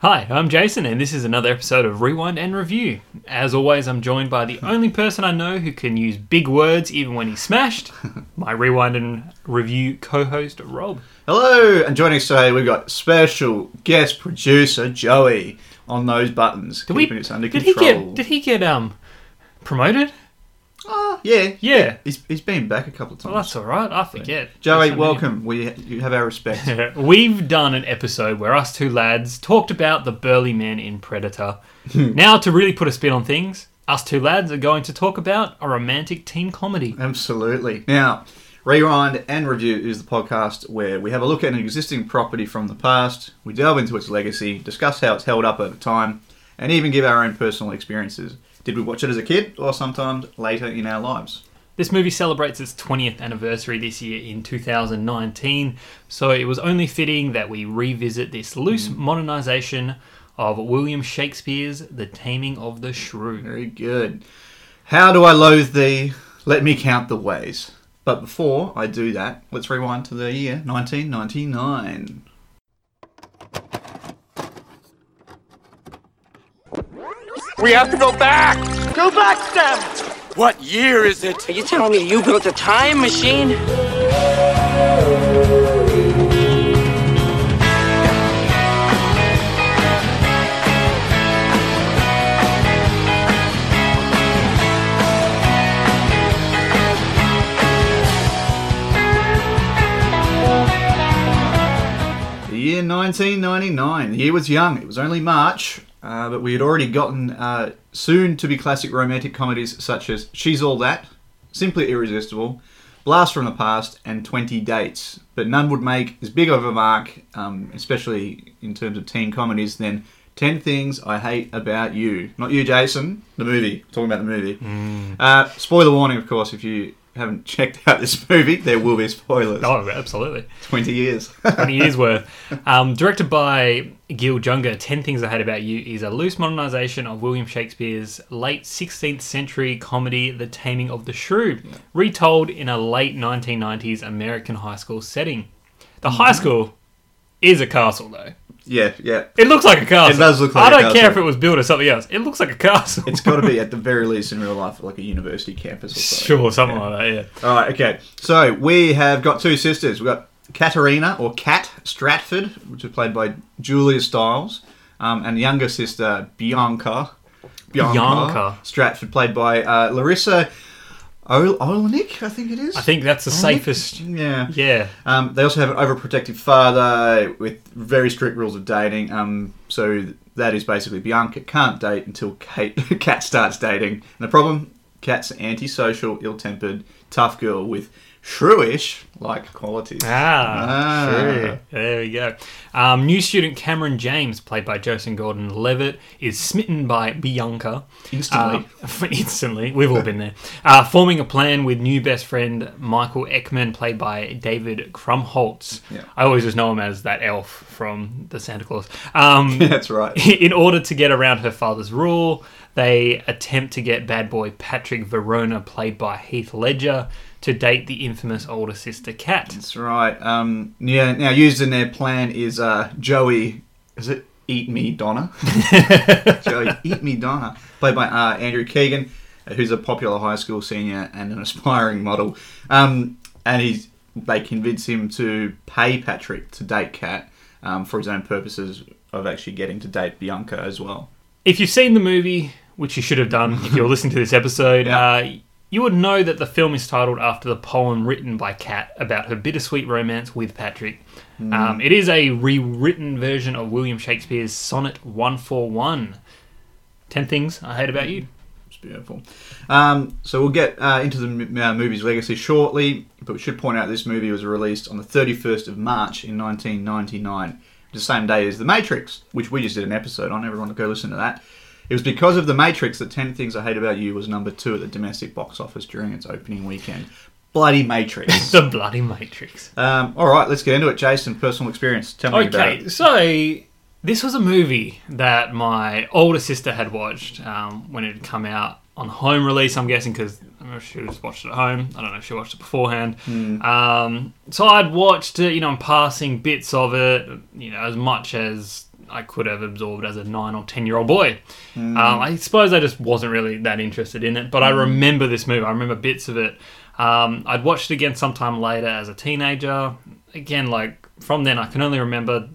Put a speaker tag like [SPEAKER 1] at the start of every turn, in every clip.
[SPEAKER 1] Hi, I'm Jason, and this is another episode of Rewind and Review. As always, I'm joined by the only person I know who can use big words even when he's smashed my Rewind and Review co host, Rob.
[SPEAKER 2] Hello, and joining us today we've got special guest producer Joey on those buttons,
[SPEAKER 1] Did,
[SPEAKER 2] keeping
[SPEAKER 1] we,
[SPEAKER 2] it under
[SPEAKER 1] did he get did he get um promoted?
[SPEAKER 2] Oh, yeah,
[SPEAKER 1] Yeah.
[SPEAKER 2] He's, he's been back a couple of times.
[SPEAKER 1] Well, that's all right. I forget.
[SPEAKER 2] Joey,
[SPEAKER 1] There's so many.
[SPEAKER 2] welcome. We you have our respect.
[SPEAKER 1] We've done an episode where us two lads talked about the burly man in Predator. now, to really put a spin on things, us two lads are going to talk about a romantic teen comedy.
[SPEAKER 2] Absolutely. Now, Rewind and Review is the podcast where we have a look at an existing property from the past, we delve into its legacy, discuss how it's held up over time, and even give our own personal experiences. Did we watch it as a kid or sometimes later in our lives?
[SPEAKER 1] This movie celebrates its 20th anniversary this year in 2019, so it was only fitting that we revisit this loose mm. modernisation of William Shakespeare's The Taming of the Shrew.
[SPEAKER 2] Very good. How do I loathe thee? Let me count the ways. But before I do that, let's rewind to the year 1999.
[SPEAKER 3] We have to go back!
[SPEAKER 4] Go back, Sam!
[SPEAKER 3] What year is it?
[SPEAKER 4] Are you telling me you built a time machine?
[SPEAKER 2] The year 1999. The year was young. It was only March, uh, but we had already gotten uh, soon to be classic romantic comedies such as She's All That, Simply Irresistible, Blast from the Past, and 20 Dates. But none would make as big of a mark, um, especially in terms of teen comedies, than 10 Things I Hate About You. Not you, Jason, the movie. Talking about the movie. Uh, spoiler warning, of course, if you haven't checked out this movie, there will be spoilers.
[SPEAKER 1] Oh, absolutely.
[SPEAKER 2] 20 years.
[SPEAKER 1] 20 years worth. Um, directed by Gil Junger, 10 Things I Hate About You is a loose modernisation of William Shakespeare's late 16th century comedy, The Taming of the Shrew, retold in a late 1990s American high school setting. The high school is a castle, though.
[SPEAKER 2] yeah, yeah.
[SPEAKER 1] It looks like a castle.
[SPEAKER 2] It does look like
[SPEAKER 1] I don't care if it was built or something else. It looks like a castle.
[SPEAKER 2] It's got to be at the very least in real life, like a university campus or something.
[SPEAKER 1] sure, something like that, yeah.
[SPEAKER 2] All right, okay. So we have got two sisters. We've got Katerina or Kat Stratford, which is played by Julia Stiles, um, and younger sister Bianca.
[SPEAKER 1] Bianca.
[SPEAKER 2] Stratford, played by uh, Larisa Oleynik, I think it is.
[SPEAKER 1] I think that's the safest.
[SPEAKER 2] Yeah.
[SPEAKER 1] Yeah.
[SPEAKER 2] Um, they also have an overprotective father with very strict rules of dating. Um, so that is basically Bianca can't date until Kate, Kat starts dating. And the problem, Kat's antisocial, ill-tempered, tough girl with shrewish like qualities.
[SPEAKER 1] Ah,
[SPEAKER 2] Ah.
[SPEAKER 1] There we go. Um, new student Cameron James, played by Joseph Gordon-Levitt, is smitten by Bianca
[SPEAKER 2] Instantly.
[SPEAKER 1] Uh, instantly, we've all been there. Uh, forming a plan with new best friend Michael Eckman, played by David Krumholtz.
[SPEAKER 2] Yeah.
[SPEAKER 1] I always just know him as that elf from the Santa Claus. Um,
[SPEAKER 2] That's right.
[SPEAKER 1] in order to get around her father's rule, they attempt to get bad boy Patrick Verona, played by Heath Ledger, to date the infamous older sister Kat.
[SPEAKER 2] That's right. Um, yeah. Now, used in their plan is uh, Joey. Is it Eat Me Donna? Joey Eat Me Donna, played by uh, Andrew Keegan, uh, who's a popular high school senior and an aspiring model. Um, and he's they convince him to pay Patrick to date Kat um, for his own purposes of actually getting to date Bianca as well.
[SPEAKER 1] If you've seen the movie, which you should have done if you're listening to this episode,
[SPEAKER 2] Yeah.
[SPEAKER 1] uh, you would know that the film is titled after the poem written by Kat about her bittersweet romance with Patrick.
[SPEAKER 2] Hmm.
[SPEAKER 1] Um, it is a rewritten version of William Shakespeare's Sonnet 141. 10 Things I Hate About You.
[SPEAKER 2] It's beautiful. Um, so we'll get uh, into the m- uh, movie's legacy shortly, but we should point out this movie was released on the 31st of March in 1999, the same day as The Matrix, which we just did an episode on. Everyone go listen to that. It was because of The Matrix that 10 Things I Hate About You was number two at the domestic box office during its opening weekend. Bloody Matrix.
[SPEAKER 1] The Bloody Matrix.
[SPEAKER 2] um, all right, let's get into it. Jason, personal experience. Tell me about
[SPEAKER 1] Okay, so this was a movie that my older sister had watched um, when it had come out on home release. I'm guessing because I don't know if she just watched it at home. I don't know if she watched it beforehand. Um, so I'd watched it, you know, I'm passing bits of it, you know, as much as I could have absorbed as a nine or ten year old boy.
[SPEAKER 2] Hmm.
[SPEAKER 1] Um, I suppose I just wasn't really that interested in it, but I remember this movie. I remember bits of it. Um, I'd watched it again sometime later as a teenager. Again, like from then, I can only remember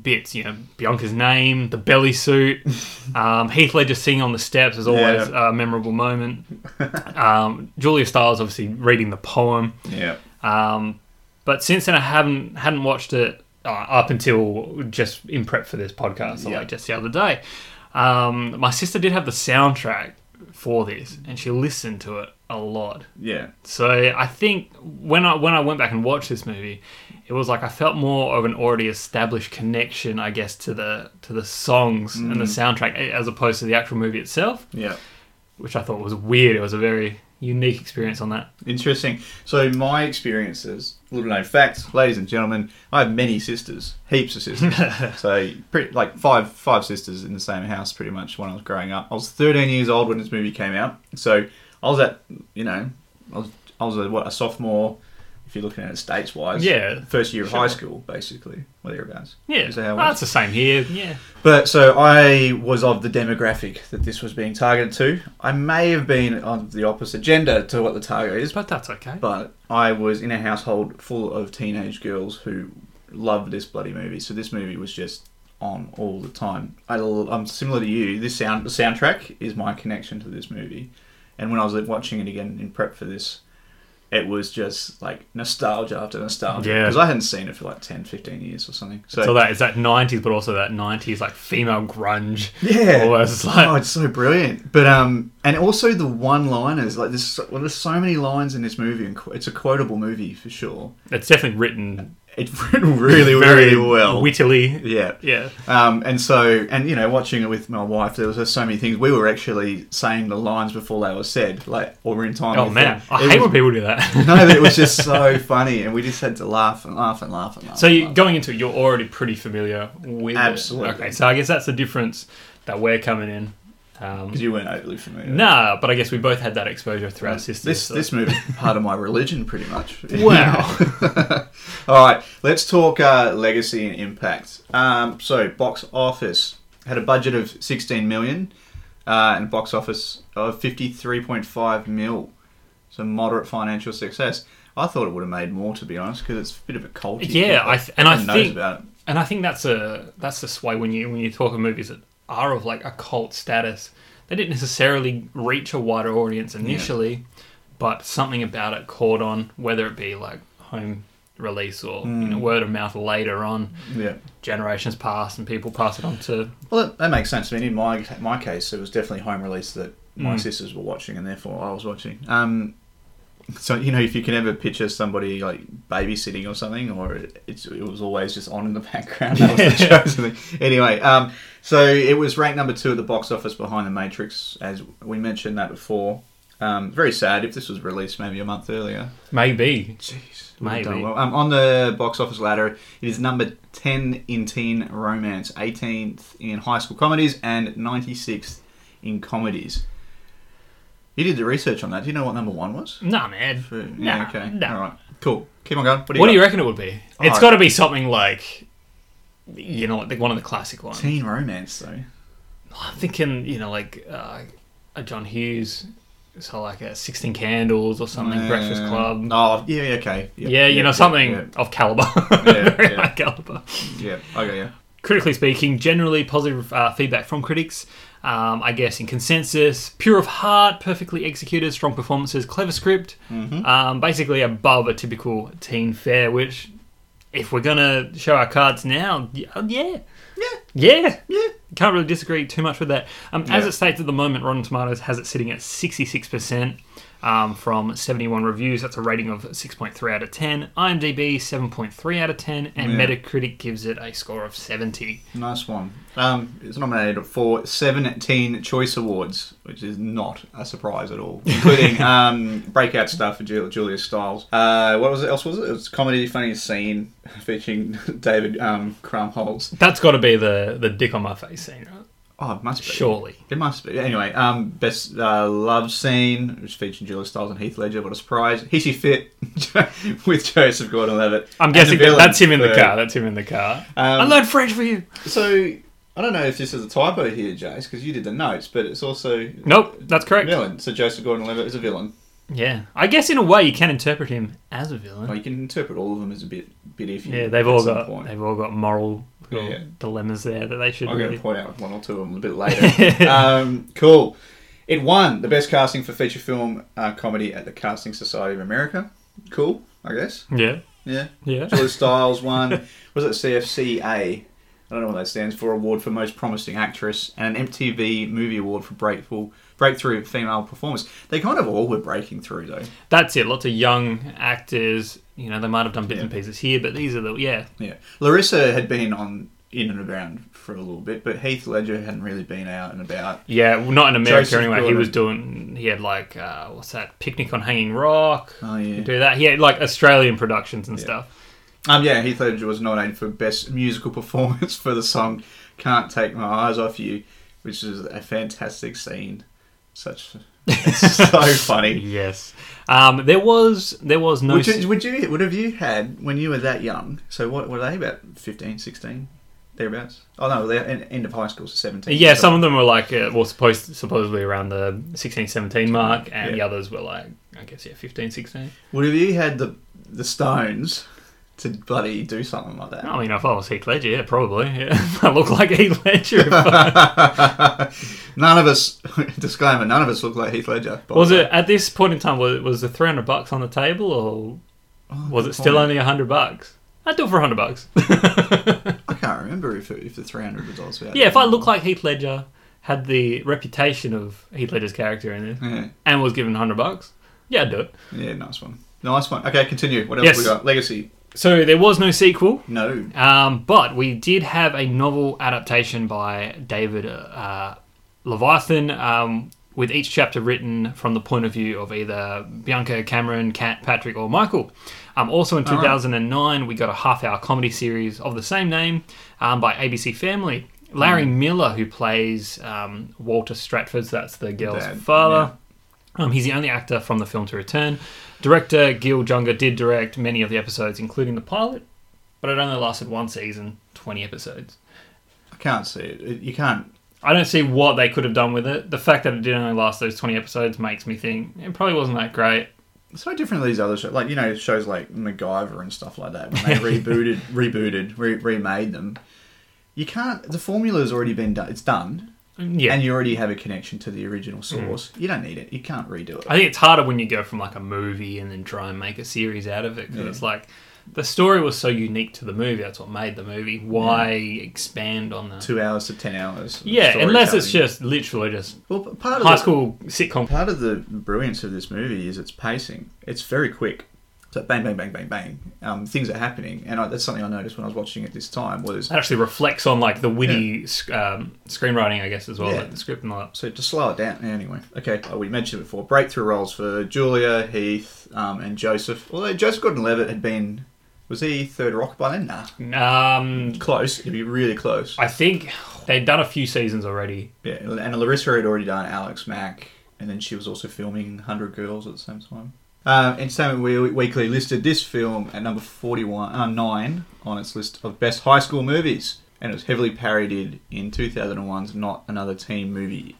[SPEAKER 1] bits. You know, Bianca's name, the belly suit, um, Heath Ledger singing on the steps is always
[SPEAKER 2] Yeah.
[SPEAKER 1] a memorable moment. um, Julia Stiles obviously reading the poem.
[SPEAKER 2] Yeah.
[SPEAKER 1] Um, but since then, I haven't hadn't watched it uh, up until just in prep for this podcast,
[SPEAKER 2] Yeah.
[SPEAKER 1] like just the other day. Um, my sister did have the soundtrack for this, and she listened to it a lot.
[SPEAKER 2] Yeah.
[SPEAKER 1] So I think when I when I went back and watched this movie, it was like I felt more of an already established connection, I guess, to the to the songs and the soundtrack as opposed to the actual movie itself,
[SPEAKER 2] Yeah.
[SPEAKER 1] which I thought was weird. It was a very unique experience on that.
[SPEAKER 2] Interesting. So my experiences, little known fact, ladies and gentlemen, I have many sisters, heaps of sisters. so pretty, like five five sisters in the same house, pretty much when I was growing up. I was 13 years old when this movie came out. So I was at, you know, I was I was a, what a sophomore. If you're looking at it states wise,
[SPEAKER 1] Yeah,
[SPEAKER 2] first year of
[SPEAKER 1] sure.
[SPEAKER 2] high school, basically, or thereabouts.
[SPEAKER 1] Yeah,
[SPEAKER 2] Is that how it
[SPEAKER 1] well, that's the same here. Yeah,
[SPEAKER 2] But so I was of the demographic that this was being targeted to. I may have been on the opposite gender to what the target is,
[SPEAKER 1] but that's okay.
[SPEAKER 2] but I was in a household full of teenage girls who loved this bloody movie. So this movie was just on all the time. I, am similar to you. This sound, the soundtrack is my connection to this movie. And when I was watching it again in prep for this, it was just like nostalgia after nostalgia.
[SPEAKER 1] Yeah.
[SPEAKER 2] Because I hadn't seen it for like 10, 15 years or something. So,
[SPEAKER 1] So that is that '90s, but also that '90s like female grunge.
[SPEAKER 2] Yeah.
[SPEAKER 1] almost like
[SPEAKER 2] oh, it's so brilliant. But um, and also the one-liners. Like there's so, well, there's so many lines in this movie, and it's a quotable movie for sure.
[SPEAKER 1] it's definitely written
[SPEAKER 2] It's written really,
[SPEAKER 1] very
[SPEAKER 2] really well.
[SPEAKER 1] wittily.
[SPEAKER 2] Yeah.
[SPEAKER 1] Yeah,
[SPEAKER 2] Um, and so, and you know, watching it with my wife, there was just so many things. We were actually saying the lines before they were said, like, or we're in time.
[SPEAKER 1] Oh man,
[SPEAKER 2] them.
[SPEAKER 1] I
[SPEAKER 2] It
[SPEAKER 1] hate
[SPEAKER 2] was-
[SPEAKER 1] when people do that.
[SPEAKER 2] no, but it was just so funny, and we just had to laugh and laugh and laugh and laugh.
[SPEAKER 1] so
[SPEAKER 2] and
[SPEAKER 1] you,
[SPEAKER 2] laugh.
[SPEAKER 1] going into it, you're already pretty familiar with
[SPEAKER 2] Absolutely.
[SPEAKER 1] it. Okay, so I guess that's the difference that we're coming in. Um,
[SPEAKER 2] because you weren't overly familiar.
[SPEAKER 1] nah, but I guess we both had that exposure through our sisters.
[SPEAKER 2] This
[SPEAKER 1] so-
[SPEAKER 2] this movie is part of my religion, pretty much.
[SPEAKER 1] Wow.
[SPEAKER 2] All right, let's talk uh, legacy and impact. Um, so, box office had a budget of 16 million uh, and box office of 53.5 mil. So, moderate financial success. I thought it would have made more, to be honest, because it's a bit of a cult.
[SPEAKER 1] Yeah, I th- and I think-
[SPEAKER 2] about it.
[SPEAKER 1] and I think that's a that's the sway when you when you talk of movies that are of like a cult status. They didn't necessarily reach a wider audience initially, but something about it caught on, whether it be like home release or you know, word of mouth later on.
[SPEAKER 2] Yeah.
[SPEAKER 1] Generations pass and people pass it on to
[SPEAKER 2] Well, that, that makes sense. I mean, in my my case, it was definitely home release that my
[SPEAKER 1] Mm.
[SPEAKER 2] sisters were watching, and therefore I was watching. Um, so you know, if you can ever picture somebody like babysitting or something, or it, it's, it was always just on in the background. That was the chosen thing. Anyway, um, so it was ranked number two at the box office behind The Matrix, as we mentioned that before. Um, very sad if this was released maybe a month earlier.
[SPEAKER 1] maybe.
[SPEAKER 2] Jeez,
[SPEAKER 1] Maybe.
[SPEAKER 2] done well. Um, on the box office ladder, it is number 10 in teen romance, 18th in high school comedies, and 96th in comedies. You did the research on that. Do you know what number one was?
[SPEAKER 1] Nah, man.
[SPEAKER 2] For-
[SPEAKER 1] Nah,
[SPEAKER 2] yeah, okay.
[SPEAKER 1] nah.
[SPEAKER 2] All right. Cool. Keep on going. What do you,
[SPEAKER 1] What do you reckon it would be? It's
[SPEAKER 2] Oh,
[SPEAKER 1] got to be something like, you know, like one of the classic ones.
[SPEAKER 2] Teen romance, though.
[SPEAKER 1] I'm thinking, you know, like uh, a John Hughes, so like a Sixteen Candles or something, Breakfast
[SPEAKER 2] Uh,
[SPEAKER 1] Club.
[SPEAKER 2] Oh, yeah, yeah, okay. Yep,
[SPEAKER 1] yeah, you
[SPEAKER 2] yep,
[SPEAKER 1] know, something
[SPEAKER 2] Yep,
[SPEAKER 1] of caliber,
[SPEAKER 2] Yeah,
[SPEAKER 1] very
[SPEAKER 2] yeah.
[SPEAKER 1] high caliber.
[SPEAKER 2] yeah. okay, yeah.
[SPEAKER 1] Critically speaking, generally positive uh, feedback from critics. Um, I guess in consensus, pure of heart, perfectly executed, strong performances, clever script.
[SPEAKER 2] Mm-hmm.
[SPEAKER 1] Um, basically above a typical teen fare. Which, if we're gonna show our cards now, uh, yeah,
[SPEAKER 2] Yeah.
[SPEAKER 1] yeah,
[SPEAKER 2] Yeah.
[SPEAKER 1] Can't really disagree too much with that. Um, As
[SPEAKER 2] Yeah.
[SPEAKER 1] it states at the moment, Rotten Tomatoes has it sitting at 66% um, from 71 reviews. That's a rating of 6.3 out of 10. IMDb 7.3 out of 10, and
[SPEAKER 2] Yeah.
[SPEAKER 1] Metacritic gives it a score of 70.
[SPEAKER 2] Nice one. Um, it's nominated for 17 Choice Awards, which is not a surprise at all, including um, breakout stuff for Jul- Julia Stiles. Uh, what was it else? Was it? It was comedy funny scene featuring David um, Krumholtz.
[SPEAKER 1] That's got to be the the dick on my face scene, right?
[SPEAKER 2] Oh, it must be.
[SPEAKER 1] Surely.
[SPEAKER 2] It must be. Anyway, um, best uh, love scene, which featured Julia Stiles and Heath Ledger. What a surprise! Hissy fit with Joseph Gordon-Levitt.
[SPEAKER 1] I'm guessing that's him in the car. That's him in the car.
[SPEAKER 2] Um,
[SPEAKER 1] I learned French for you.
[SPEAKER 2] So I don't know if this is a typo here, Jace, because you did the notes, but it's also
[SPEAKER 1] Nope, that's correct.
[SPEAKER 2] villain. So Joseph Gordon-Levitt is a villain.
[SPEAKER 1] Yeah, I guess in a way you can interpret him as a villain.
[SPEAKER 2] Well, you can interpret all of them as a bit, bit iffy.
[SPEAKER 1] yeah, they've
[SPEAKER 2] at
[SPEAKER 1] all
[SPEAKER 2] some
[SPEAKER 1] got
[SPEAKER 2] point.
[SPEAKER 1] they've all got moral
[SPEAKER 2] Yeah.
[SPEAKER 1] dilemmas there that they should
[SPEAKER 2] I'm going to point out one or two of them a bit later. um, cool. It won the best casting for feature film uh, comedy at the Casting Society of America. Cool, I guess.
[SPEAKER 1] Yeah,
[SPEAKER 2] Yeah.
[SPEAKER 1] yeah.
[SPEAKER 2] Julia Stiles won. Was it CFCA? I don't know what that stands for. Award for most promising actress and an MTV Movie Award for breakthrough breakthrough of female performers. They kind of all were breaking through though.
[SPEAKER 1] That's it. Lots of young actors. You know, they might have done bits and pieces here, but these are the yeah.
[SPEAKER 2] Yeah. Larisa had been on in and around for a little bit, but Heath Ledger hadn't really been out and about.
[SPEAKER 1] Yeah, well, not in America
[SPEAKER 2] Joseph
[SPEAKER 1] anyway. He was doing. He had like uh, what's that? Picnic on Hanging Rock.
[SPEAKER 2] Oh yeah.
[SPEAKER 1] Do that. He had like Australian productions and
[SPEAKER 2] Yeah.
[SPEAKER 1] stuff.
[SPEAKER 2] Um, yeah, Heath Ledger was nominated for Best Musical Performance for the song "Can't Take My Eyes Off You," which is a fantastic scene. Such, it's so funny.
[SPEAKER 1] Yes. Um, there was there was no.
[SPEAKER 2] Would you, would you would have you had when you were that young? So what were they about 15, 16, thereabouts? Oh no, they're en- end of high school, so seventeen.
[SPEAKER 1] yeah, some of them were like uh, well, supposed supposedly around the 16, 17 mark, and the others were like I guess yeah, 15, 16.
[SPEAKER 2] Would have you had the the Stones to bloody do something like that?
[SPEAKER 1] I mean, if I was Heath Ledger, yeah, probably. Yeah, I look like Heath Ledger. I-
[SPEAKER 2] none of us. disclaimer: None of us look like Heath Ledger.
[SPEAKER 1] was it at this point in time? Was, was the three hundred bucks on the table, or
[SPEAKER 2] Oh,
[SPEAKER 1] was it still
[SPEAKER 2] point.
[SPEAKER 1] only hundred bucks? I'd do it for hundred bucks.
[SPEAKER 2] I can't remember if it, if the three hundred was also.
[SPEAKER 1] yeah, if I look like Heath Ledger, had the reputation of Heath Ledger's character in it,
[SPEAKER 2] Yeah,
[SPEAKER 1] and was given hundred bucks, yeah, I'd do it.
[SPEAKER 2] yeah, nice one, nice one. Okay, continue. What else
[SPEAKER 1] Yes.
[SPEAKER 2] we got? Legacy.
[SPEAKER 1] So there was no sequel,
[SPEAKER 2] No.
[SPEAKER 1] um, but we did have a novel adaptation by David uh, Levithan, um, with each chapter written from the point of view of either Bianca, Cameron, Kat, Patrick, or Michael. Um, also in
[SPEAKER 2] All right.
[SPEAKER 1] 2009, we got a half-hour comedy series of the same name um, by ABC Family. Larry
[SPEAKER 2] Hmm.
[SPEAKER 1] Miller, who plays um, Walter Stratford, so that's the girl's
[SPEAKER 2] Dad,
[SPEAKER 1] father. Um, he's the only actor from the film to return. Director Gil Junger did direct many of the episodes, including the pilot, but it only lasted one season, 20 episodes.
[SPEAKER 2] I can't see it. It- You can't.
[SPEAKER 1] I don't see what they could have done with it. The fact that it did only last those 20 episodes makes me think it probably wasn't that great.
[SPEAKER 2] It's so different to these other shows, like you know shows like MacGyver and stuff like that. When they rebooted, rebooted, re- remade them, you can't. The formula's already been done. It's done,
[SPEAKER 1] Yeah.
[SPEAKER 2] and you already have a connection to the original source. Mm. You don't need it. You can't redo it.
[SPEAKER 1] I think it's harder when you go from like a movie and then try and make a series out of it because
[SPEAKER 2] Yeah.
[SPEAKER 1] it's like the story was so unique to the movie. That's what made the movie. Why expand on that?
[SPEAKER 2] Two hours to ten hours.
[SPEAKER 1] Yeah, unless it's just literally just
[SPEAKER 2] well, part of
[SPEAKER 1] high
[SPEAKER 2] the,
[SPEAKER 1] school sitcom.
[SPEAKER 2] Part of the brilliance of this movie is its pacing. It's very quick. So bang, bang, bang, bang, bang. Um, things are happening, and I, that's something I noticed when I was watching it this time. Was
[SPEAKER 1] That actually reflects on like the witty sc um, screenwriting, I guess, as well,
[SPEAKER 2] Yeah.
[SPEAKER 1] like the script and all that.
[SPEAKER 2] So to slow it down, anyway. Okay, oh, we mentioned it before. Breakthrough roles for Julia, Heath, um, and Joseph. Although Joseph Gordon-Levitt had been, was he third rock by then? Nah,
[SPEAKER 1] Um,
[SPEAKER 2] close. It'd be really close.
[SPEAKER 1] I think they'd done a few seasons already.
[SPEAKER 2] Yeah, and Larisa had already done Alex Mack, and then she was also filming Hundred Girls at the same time. Uh, Entertainment Weekly listed this film at number forty-one, uh, nine on its list of best high school movies, and it was heavily parodied in two thousand and one's Not Another Teen Movie.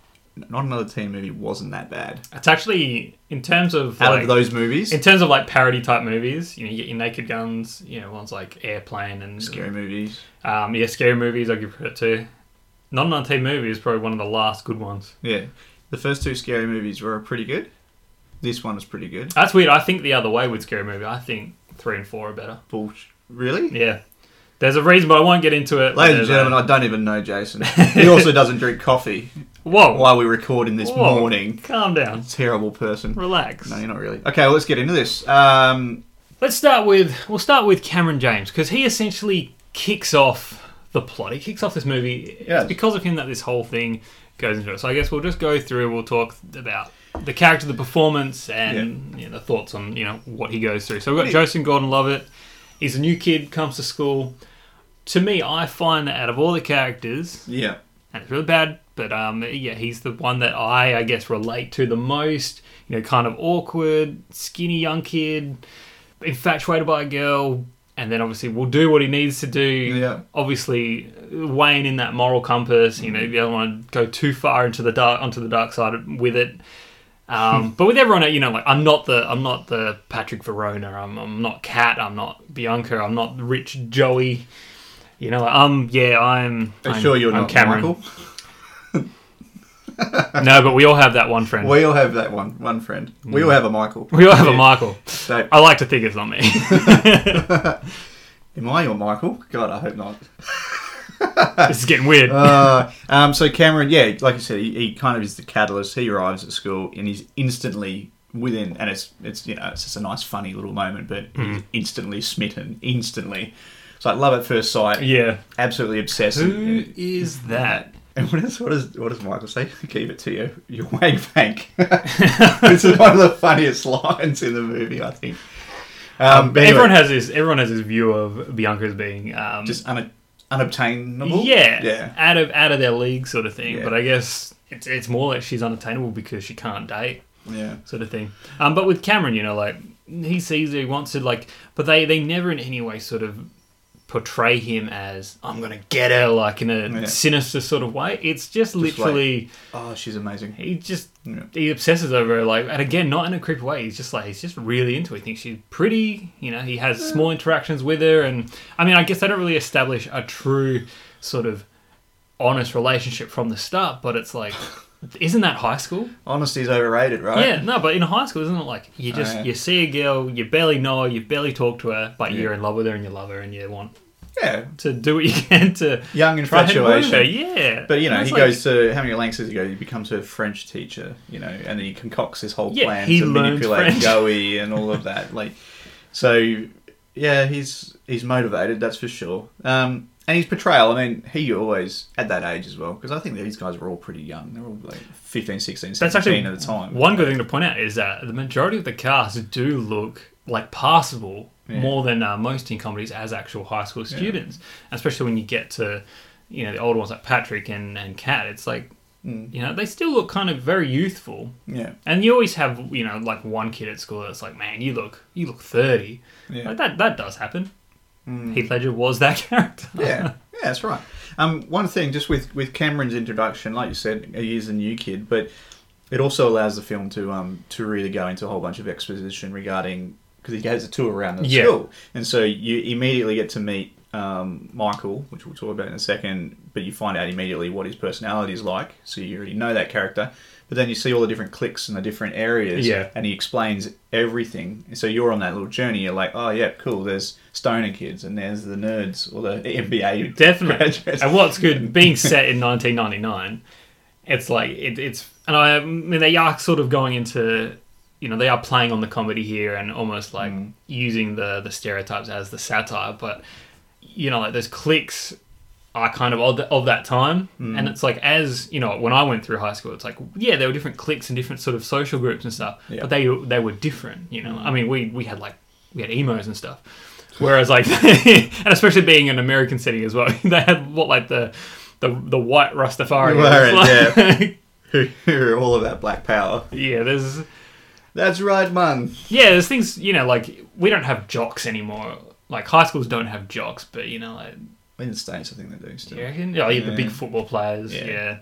[SPEAKER 2] Not Another Teen Movie wasn't that bad.
[SPEAKER 1] It's actually in terms of
[SPEAKER 2] Out
[SPEAKER 1] like,
[SPEAKER 2] of those movies,
[SPEAKER 1] in terms of like parody type movies, you know, you get your Naked Guns, you know, ones like Airplane and
[SPEAKER 2] scary movies.
[SPEAKER 1] Um, yeah, scary movies. I give credit to. Not Another teen movie is probably one of the last good ones.
[SPEAKER 2] Yeah, the first two scary movies were pretty good. This one is pretty good.
[SPEAKER 1] That's weird. I think the other way with scary movie. I think three and four are better.
[SPEAKER 2] Bullsh- Really?
[SPEAKER 1] Yeah, there's a reason, but I won't get into it.
[SPEAKER 2] Ladies and gentlemen,
[SPEAKER 1] a-
[SPEAKER 2] I don't even know Jason. He also doesn't drink coffee
[SPEAKER 1] whoa,
[SPEAKER 2] while we're recording this
[SPEAKER 1] whoa,
[SPEAKER 2] morning.
[SPEAKER 1] Calm down,
[SPEAKER 2] Terrible person.
[SPEAKER 1] relax.
[SPEAKER 2] No, you're not really. Okay, well, let's get into this. Um,
[SPEAKER 1] Let's start with we'll start with Cameron James because he essentially kicks off the plot. He kicks off this movie.
[SPEAKER 2] Yes.
[SPEAKER 1] It's because of him that this whole thing goes into it. So I guess we'll just go through. We'll talk about the character, the performance, and you know, the thoughts on you know what he goes through. So we've got Joseph Gordon-Levitt. He's a new kid, comes to school. To me, I find that out of all the characters,
[SPEAKER 2] yeah.
[SPEAKER 1] and it's really bad, but um, yeah, he's the one that I, I guess, relate to the most. You know, kind of awkward, skinny young kid, infatuated by a girl, and then obviously will do what he needs to do.
[SPEAKER 2] Yeah.
[SPEAKER 1] Obviously, weighing in that moral compass. You know, you don't want to go too far into the dark onto the dark side with it. Um, but with everyone, you know, like I'm not the I'm not the Patrick Verona. I'm, I'm not Kat. I'm not Bianca. I'm not Rich Joey. You know, like, um, yeah, I'm.
[SPEAKER 2] You
[SPEAKER 1] I'm
[SPEAKER 2] sure you're
[SPEAKER 1] I'm
[SPEAKER 2] not
[SPEAKER 1] Cameron.
[SPEAKER 2] Michael?
[SPEAKER 1] No, but we all have that one friend. We,
[SPEAKER 2] all have that one one friend. We all have a Michael.
[SPEAKER 1] We all have a Michael.
[SPEAKER 2] So,
[SPEAKER 1] I like to think it's not me.
[SPEAKER 2] am I your Michael? God, I hope not.
[SPEAKER 1] this is getting weird.
[SPEAKER 2] Uh, um, so Cameron, yeah, like I said, he, he kind of is the catalyst. He arrives at school and he's instantly within, and it's it's you know it's just a nice funny little moment, but
[SPEAKER 1] Hmm.
[SPEAKER 2] he's instantly smitten, instantly. It's like love at first sight.
[SPEAKER 1] yeah.
[SPEAKER 2] absolutely obsessed.
[SPEAKER 1] Who is that?
[SPEAKER 2] And what, is, what, is, what does Michael say? Keep it to you, you wank bank. this is one of the funniest lines in the movie, I think. Um, but anyway,
[SPEAKER 1] everyone has this. Everyone has this view of Bianca as being um,
[SPEAKER 2] just un- unobtainable.
[SPEAKER 1] yeah,
[SPEAKER 2] yeah.
[SPEAKER 1] out of out of their league sort of thing.
[SPEAKER 2] Yeah.
[SPEAKER 1] But I guess it's it's more like she's unattainable because she can't date
[SPEAKER 2] Yeah.
[SPEAKER 1] sort of thing. Um, but with Cameron, you know, like he sees her, he wants to like, but they they never in any way sort of portray him as I'm gonna get her like in a
[SPEAKER 2] Yeah.
[SPEAKER 1] sinister sort of way. It's just,
[SPEAKER 2] like-
[SPEAKER 1] literally
[SPEAKER 2] Oh, she's amazing.
[SPEAKER 1] he just
[SPEAKER 2] Yeah.
[SPEAKER 1] he obsesses over her like and again not in a creepy way he's just like he's just really into her he thinks she's pretty you know he has small interactions with her and i mean i guess they don't really establish a true sort of honest relationship from the start but it's like isn't that high school
[SPEAKER 2] Honesty's overrated, right?
[SPEAKER 1] yeah no but in high school isn't it like you oh, just
[SPEAKER 2] Oh, yeah.
[SPEAKER 1] you see a girl you barely know her you barely talk to her but you're in love with her and you love her and you want
[SPEAKER 2] Yeah.
[SPEAKER 1] to do what you can to
[SPEAKER 2] Young infatuation.
[SPEAKER 1] her yeah
[SPEAKER 2] But you know, he
[SPEAKER 1] like-
[SPEAKER 2] goes to how many lengths does he go? He becomes her French teacher, you know, and then he concocts this whole
[SPEAKER 1] Yeah,
[SPEAKER 2] plan to manipulate
[SPEAKER 1] French.
[SPEAKER 2] Joey and all of that. Like, so yeah, he's he's motivated, that's for sure. Um, and his portrayal, I mean, he always at that age as well, because I think these guys were all pretty young. They were all like 15, 16, 17
[SPEAKER 1] That's actually
[SPEAKER 2] at the time.
[SPEAKER 1] One good thing to point out is that the majority of the cast do look like passable
[SPEAKER 2] Yeah.
[SPEAKER 1] more than uh, most teen comedies as actual high school students, especially when you get to you know the older ones like Patrick and and Kat. It's like
[SPEAKER 2] Mm.
[SPEAKER 1] you know they still look kind of very youthful,
[SPEAKER 2] Yeah,
[SPEAKER 1] and you always have you know like one kid at school that's like, man, you look you look thirty.
[SPEAKER 2] yeah.
[SPEAKER 1] Like that that does happen. Heath Ledger was that character.
[SPEAKER 2] yeah, yeah, that's right. Um, one thing, just with with Cameron's introduction, like you said, he is a new kid, but it also allows the film to um to really go into a whole bunch of exposition regarding because he has a tour around the
[SPEAKER 1] Yeah.
[SPEAKER 2] school, and so you immediately get to meet um, Michael, which we'll talk about in a second. But you find out immediately what his personality is like, so you already know that character. But then you see all the different cliques and the different areas,
[SPEAKER 1] Yeah.
[SPEAKER 2] and he explains everything. So you're on that little journey. You're like, oh yeah, cool. There's stoner kids, and there's the nerds or the MBA
[SPEAKER 1] Definitely.
[SPEAKER 2] graduates.
[SPEAKER 1] and what's good, being set in 1999, it's like it, it's, and I, I mean, they are sort of going into, you know, they are playing on the comedy here and almost like
[SPEAKER 2] Mm.
[SPEAKER 1] using the the stereotypes as the satire, but you know, like those cliques are kind of of, the, of that time,
[SPEAKER 2] Mm.
[SPEAKER 1] and it's like as you know, when I went through high school, it's like yeah, there were different cliques and different sort of social groups and stuff,
[SPEAKER 2] Yeah. Mm.
[SPEAKER 1] but they they were different. You know, I mean, we we had like we had emos and stuff. Whereas, like, and especially being in an American city as well, they had what like the the the white Rastafari.
[SPEAKER 2] Right, yeah. who who are all about black power.
[SPEAKER 1] yeah. There's
[SPEAKER 2] That's right, man.
[SPEAKER 1] yeah, there's things you know like we don't have jocks anymore. Like high schools don't have jocks, but you know, like,
[SPEAKER 2] In the states, I think they do still.
[SPEAKER 1] you reckon? Yeah, yeah, the big football players.
[SPEAKER 2] Yeah.
[SPEAKER 1] Yeah.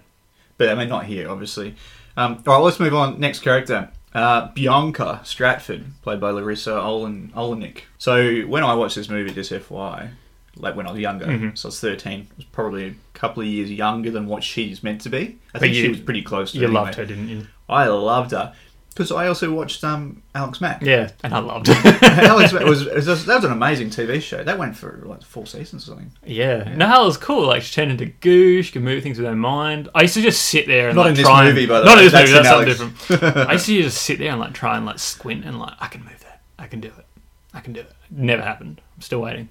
[SPEAKER 2] But I mean, not here, obviously. Um, all right, let's move on. Next character. Uh, Bianca Stratford, played by Larisa Olen- Oleynik. So when I watched this movie, just FYI, like when I was younger,
[SPEAKER 1] Mm-hmm.
[SPEAKER 2] so I was 13, I was probably a couple of years younger than what she's meant to be. I
[SPEAKER 1] But
[SPEAKER 2] think she was pretty close to
[SPEAKER 1] You
[SPEAKER 2] it
[SPEAKER 1] loved her, didn't you?
[SPEAKER 2] I loved her. Because I also watched um, Alex Mack.
[SPEAKER 1] Yeah, and I loved it.
[SPEAKER 2] Alex Mack was, was that was an amazing TV show. That went for like four seasons or something.
[SPEAKER 1] yeah. Nahal was cool. Like she turned into goo. She could move things with her mind. I used to just sit there and
[SPEAKER 2] Not
[SPEAKER 1] like
[SPEAKER 2] in this
[SPEAKER 1] try and-
[SPEAKER 2] movie, by the
[SPEAKER 1] not
[SPEAKER 2] way.
[SPEAKER 1] in this
[SPEAKER 2] That's
[SPEAKER 1] movie. That's something different. I used to just sit there and like try and like squint and like I can move that. I can do it. I can do it. Never happened. I'm still waiting.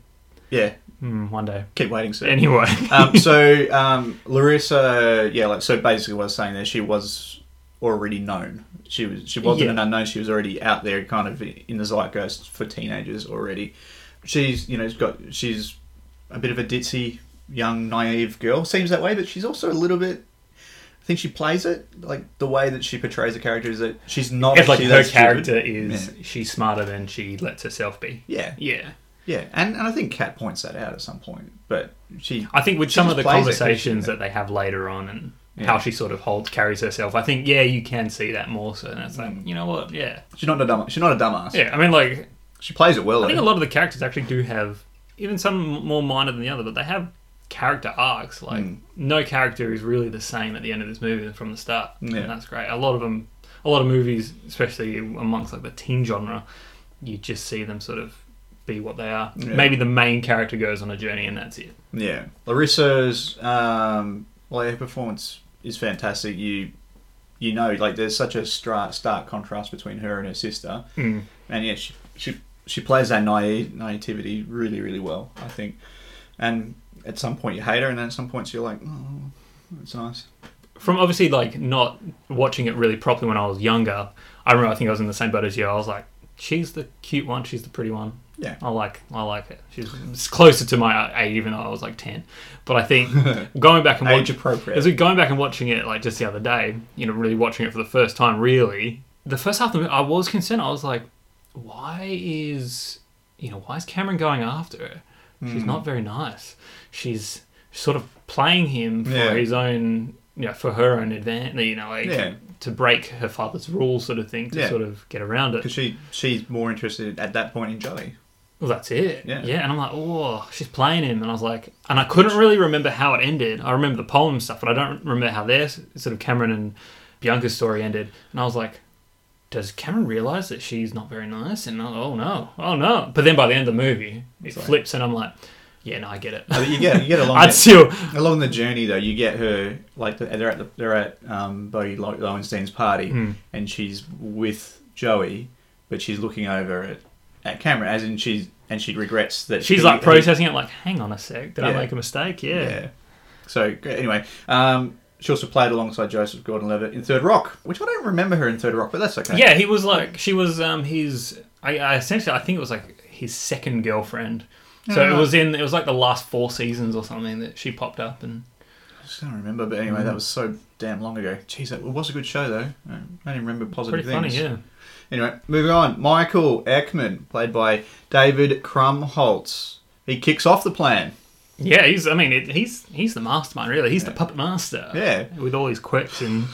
[SPEAKER 2] Yeah,
[SPEAKER 1] Hmm, one day.
[SPEAKER 2] keep waiting, sir.
[SPEAKER 1] Anyway.
[SPEAKER 2] um, so um, Larisa, yeah, like so basically what I was saying there, she was already known. She was she wasn't
[SPEAKER 1] Yeah.
[SPEAKER 2] an unknown. She was already out there, kind of in the zeitgeist for teenagers already. She's you know she's got she's a bit of a ditzy, young, naive girl. Seems that way, but she's also a little bit. I think she plays it like the way that she portrays the character is that she's not.
[SPEAKER 1] it's like her
[SPEAKER 2] that stupid.
[SPEAKER 1] character is
[SPEAKER 2] Yeah.
[SPEAKER 1] she's smarter than she lets herself be.
[SPEAKER 2] Yeah.
[SPEAKER 1] Yeah.
[SPEAKER 2] Yeah, and, and I think Kat points that out at some point. But she,
[SPEAKER 1] I think with some of the
[SPEAKER 2] it
[SPEAKER 1] conversations
[SPEAKER 2] she-
[SPEAKER 1] that they have later on and
[SPEAKER 2] Yeah.
[SPEAKER 1] how she sort of holds carries herself, I think yeah, you can see that more so. And it's like
[SPEAKER 2] Mm.
[SPEAKER 1] you know what, yeah,
[SPEAKER 2] she's not a dumb, she's not a dumbass.
[SPEAKER 1] yeah. I mean, like
[SPEAKER 2] She plays it well.
[SPEAKER 1] I think a lot of the characters actually do have even some more minor than the other, but they have character arcs. Like
[SPEAKER 2] Mm.
[SPEAKER 1] no character is really the same at the end of this movie from the start,
[SPEAKER 2] Yeah.
[SPEAKER 1] and that's great. A lot of them, a lot of movies, especially amongst like the teen genre, you just see them sort of be what they are.
[SPEAKER 2] Yeah.
[SPEAKER 1] Maybe the main character goes on a journey and that's it.
[SPEAKER 2] Yeah, Larisa's um, well, her performance is fantastic. You you know, like there's such a stra- stark contrast between her and her sister,
[SPEAKER 1] Mm.
[SPEAKER 2] and yeah, she she she plays that naive naivety really really well, I think. And at some point you hate her, and then at some points you're like, oh, it's nice.
[SPEAKER 1] from obviously like not watching it really properly when I was younger. I remember I think I was in the same boat as you. I was like, she's the cute one, she's the pretty one.
[SPEAKER 2] Yeah.
[SPEAKER 1] I like I like it. She's closer to my age, even though I was like ten. But I think going back and watching
[SPEAKER 2] appropriate.
[SPEAKER 1] as we going back and watching it like just the other day, you know, really watching it for the first time, really, the first half of the movie, I was concerned. I was like, why is you know why is Cameron going after her? She's
[SPEAKER 2] Hmm.
[SPEAKER 1] not very nice. She's sort of playing him for
[SPEAKER 2] Yeah.
[SPEAKER 1] his own, you know, for her own advantage. You know, like
[SPEAKER 2] Yeah.
[SPEAKER 1] to break her father's rules, sort of thing, to
[SPEAKER 2] Yeah.
[SPEAKER 1] sort of get around it.
[SPEAKER 2] Because she she's more interested at that point in Joey.
[SPEAKER 1] Well, that's it.
[SPEAKER 2] Yeah.
[SPEAKER 1] Yeah. And I'm like, oh, she's playing him. And I was like, and I couldn't really remember how it ended. I remember the poem stuff, but I don't remember how their sort of Cameron and Bianca's story ended. And I was like, does Cameron realize that she's not very nice? And I, oh no, oh no. But then by the end of the movie, it
[SPEAKER 2] Sorry.
[SPEAKER 1] flips, and I'm like, yeah, no, I get it.
[SPEAKER 2] I mean, you get you get along.
[SPEAKER 1] I'd still,
[SPEAKER 2] along the journey though, you get her like they're at the, they're at um, Bogey Lowenstein's party,
[SPEAKER 1] Hmm.
[SPEAKER 2] and she's with Joey, but she's looking over at, at Cameron, as in she's and she regrets that
[SPEAKER 1] she's
[SPEAKER 2] he-
[SPEAKER 1] like
[SPEAKER 2] he-
[SPEAKER 1] processing it, like, hang on a sec, did I make a mistake? Yeah.
[SPEAKER 2] Yeah. So anyway, um, she also played alongside Joseph Gordon-Levitt in Third Rock, which I don't remember her in Third Rock, but that's okay.
[SPEAKER 1] Yeah, he was like she was um his I, I essentially I think it was like his second girlfriend. So
[SPEAKER 2] Yeah.
[SPEAKER 1] it was in it was like the last four seasons or something that she popped up and
[SPEAKER 2] I just don't remember. But anyway,
[SPEAKER 1] Mm.
[SPEAKER 2] that was so damn long ago. Jeez, that it was a good show though. I don't even remember positive
[SPEAKER 1] pretty funny,
[SPEAKER 2] things.
[SPEAKER 1] yeah.
[SPEAKER 2] Anyway, moving on. Michael Eckman, played by David Krumholtz. He kicks off the plan.
[SPEAKER 1] Yeah, he's I mean it, he's he's the mastermind really. He's the puppet master.
[SPEAKER 2] Yeah.
[SPEAKER 1] With all his quirks and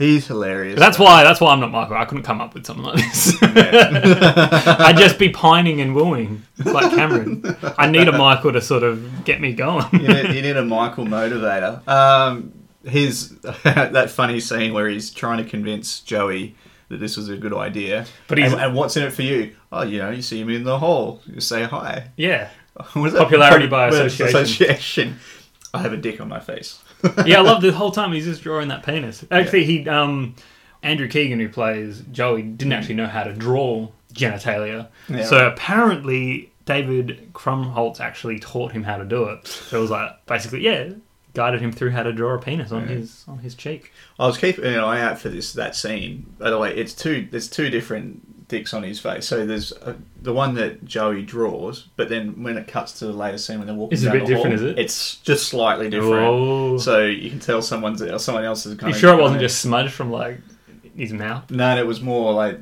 [SPEAKER 2] He's hilarious.
[SPEAKER 1] that's why that's why I'm not Michael. I couldn't come up with something like this. I'd just be pining and wooing like Cameron. I need a Michael to sort of get me going.
[SPEAKER 2] you, need, you need a Michael motivator. Um, his that funny scene where he's trying to convince Joey that this was a good idea.
[SPEAKER 1] But he's-
[SPEAKER 2] and, and what's in it for you? Oh, you know, you see him in the hall. You say hi.
[SPEAKER 1] yeah.
[SPEAKER 2] What is?
[SPEAKER 1] Popularity by
[SPEAKER 2] By
[SPEAKER 1] association.
[SPEAKER 2] association. I have a dick on my face.
[SPEAKER 1] yeah, I love the whole time he's just drawing that penis. Actually, he um Andrew Keegan, who plays Joey, didn't actually know how to draw genitalia.
[SPEAKER 2] Yeah,
[SPEAKER 1] so
[SPEAKER 2] right.
[SPEAKER 1] apparently, David Krumholtz actually taught him how to do it. So it was like basically, yeah, guided him through how to draw a penis on
[SPEAKER 2] Yeah.
[SPEAKER 1] his on his cheek.
[SPEAKER 2] I was keeping an eye out for this that scene. By the way, it's two. There's two different dicks on his face. So there's uh the one that Joey draws, but then when it cuts to the later scene when they're walking
[SPEAKER 1] Is it a bit different,
[SPEAKER 2] hall,
[SPEAKER 1] is it?
[SPEAKER 2] It's just slightly different.
[SPEAKER 1] Oh.
[SPEAKER 2] So you can tell someone's or someone else is kind
[SPEAKER 1] You sure it wasn't just smudged from like his mouth?
[SPEAKER 2] No, it was more like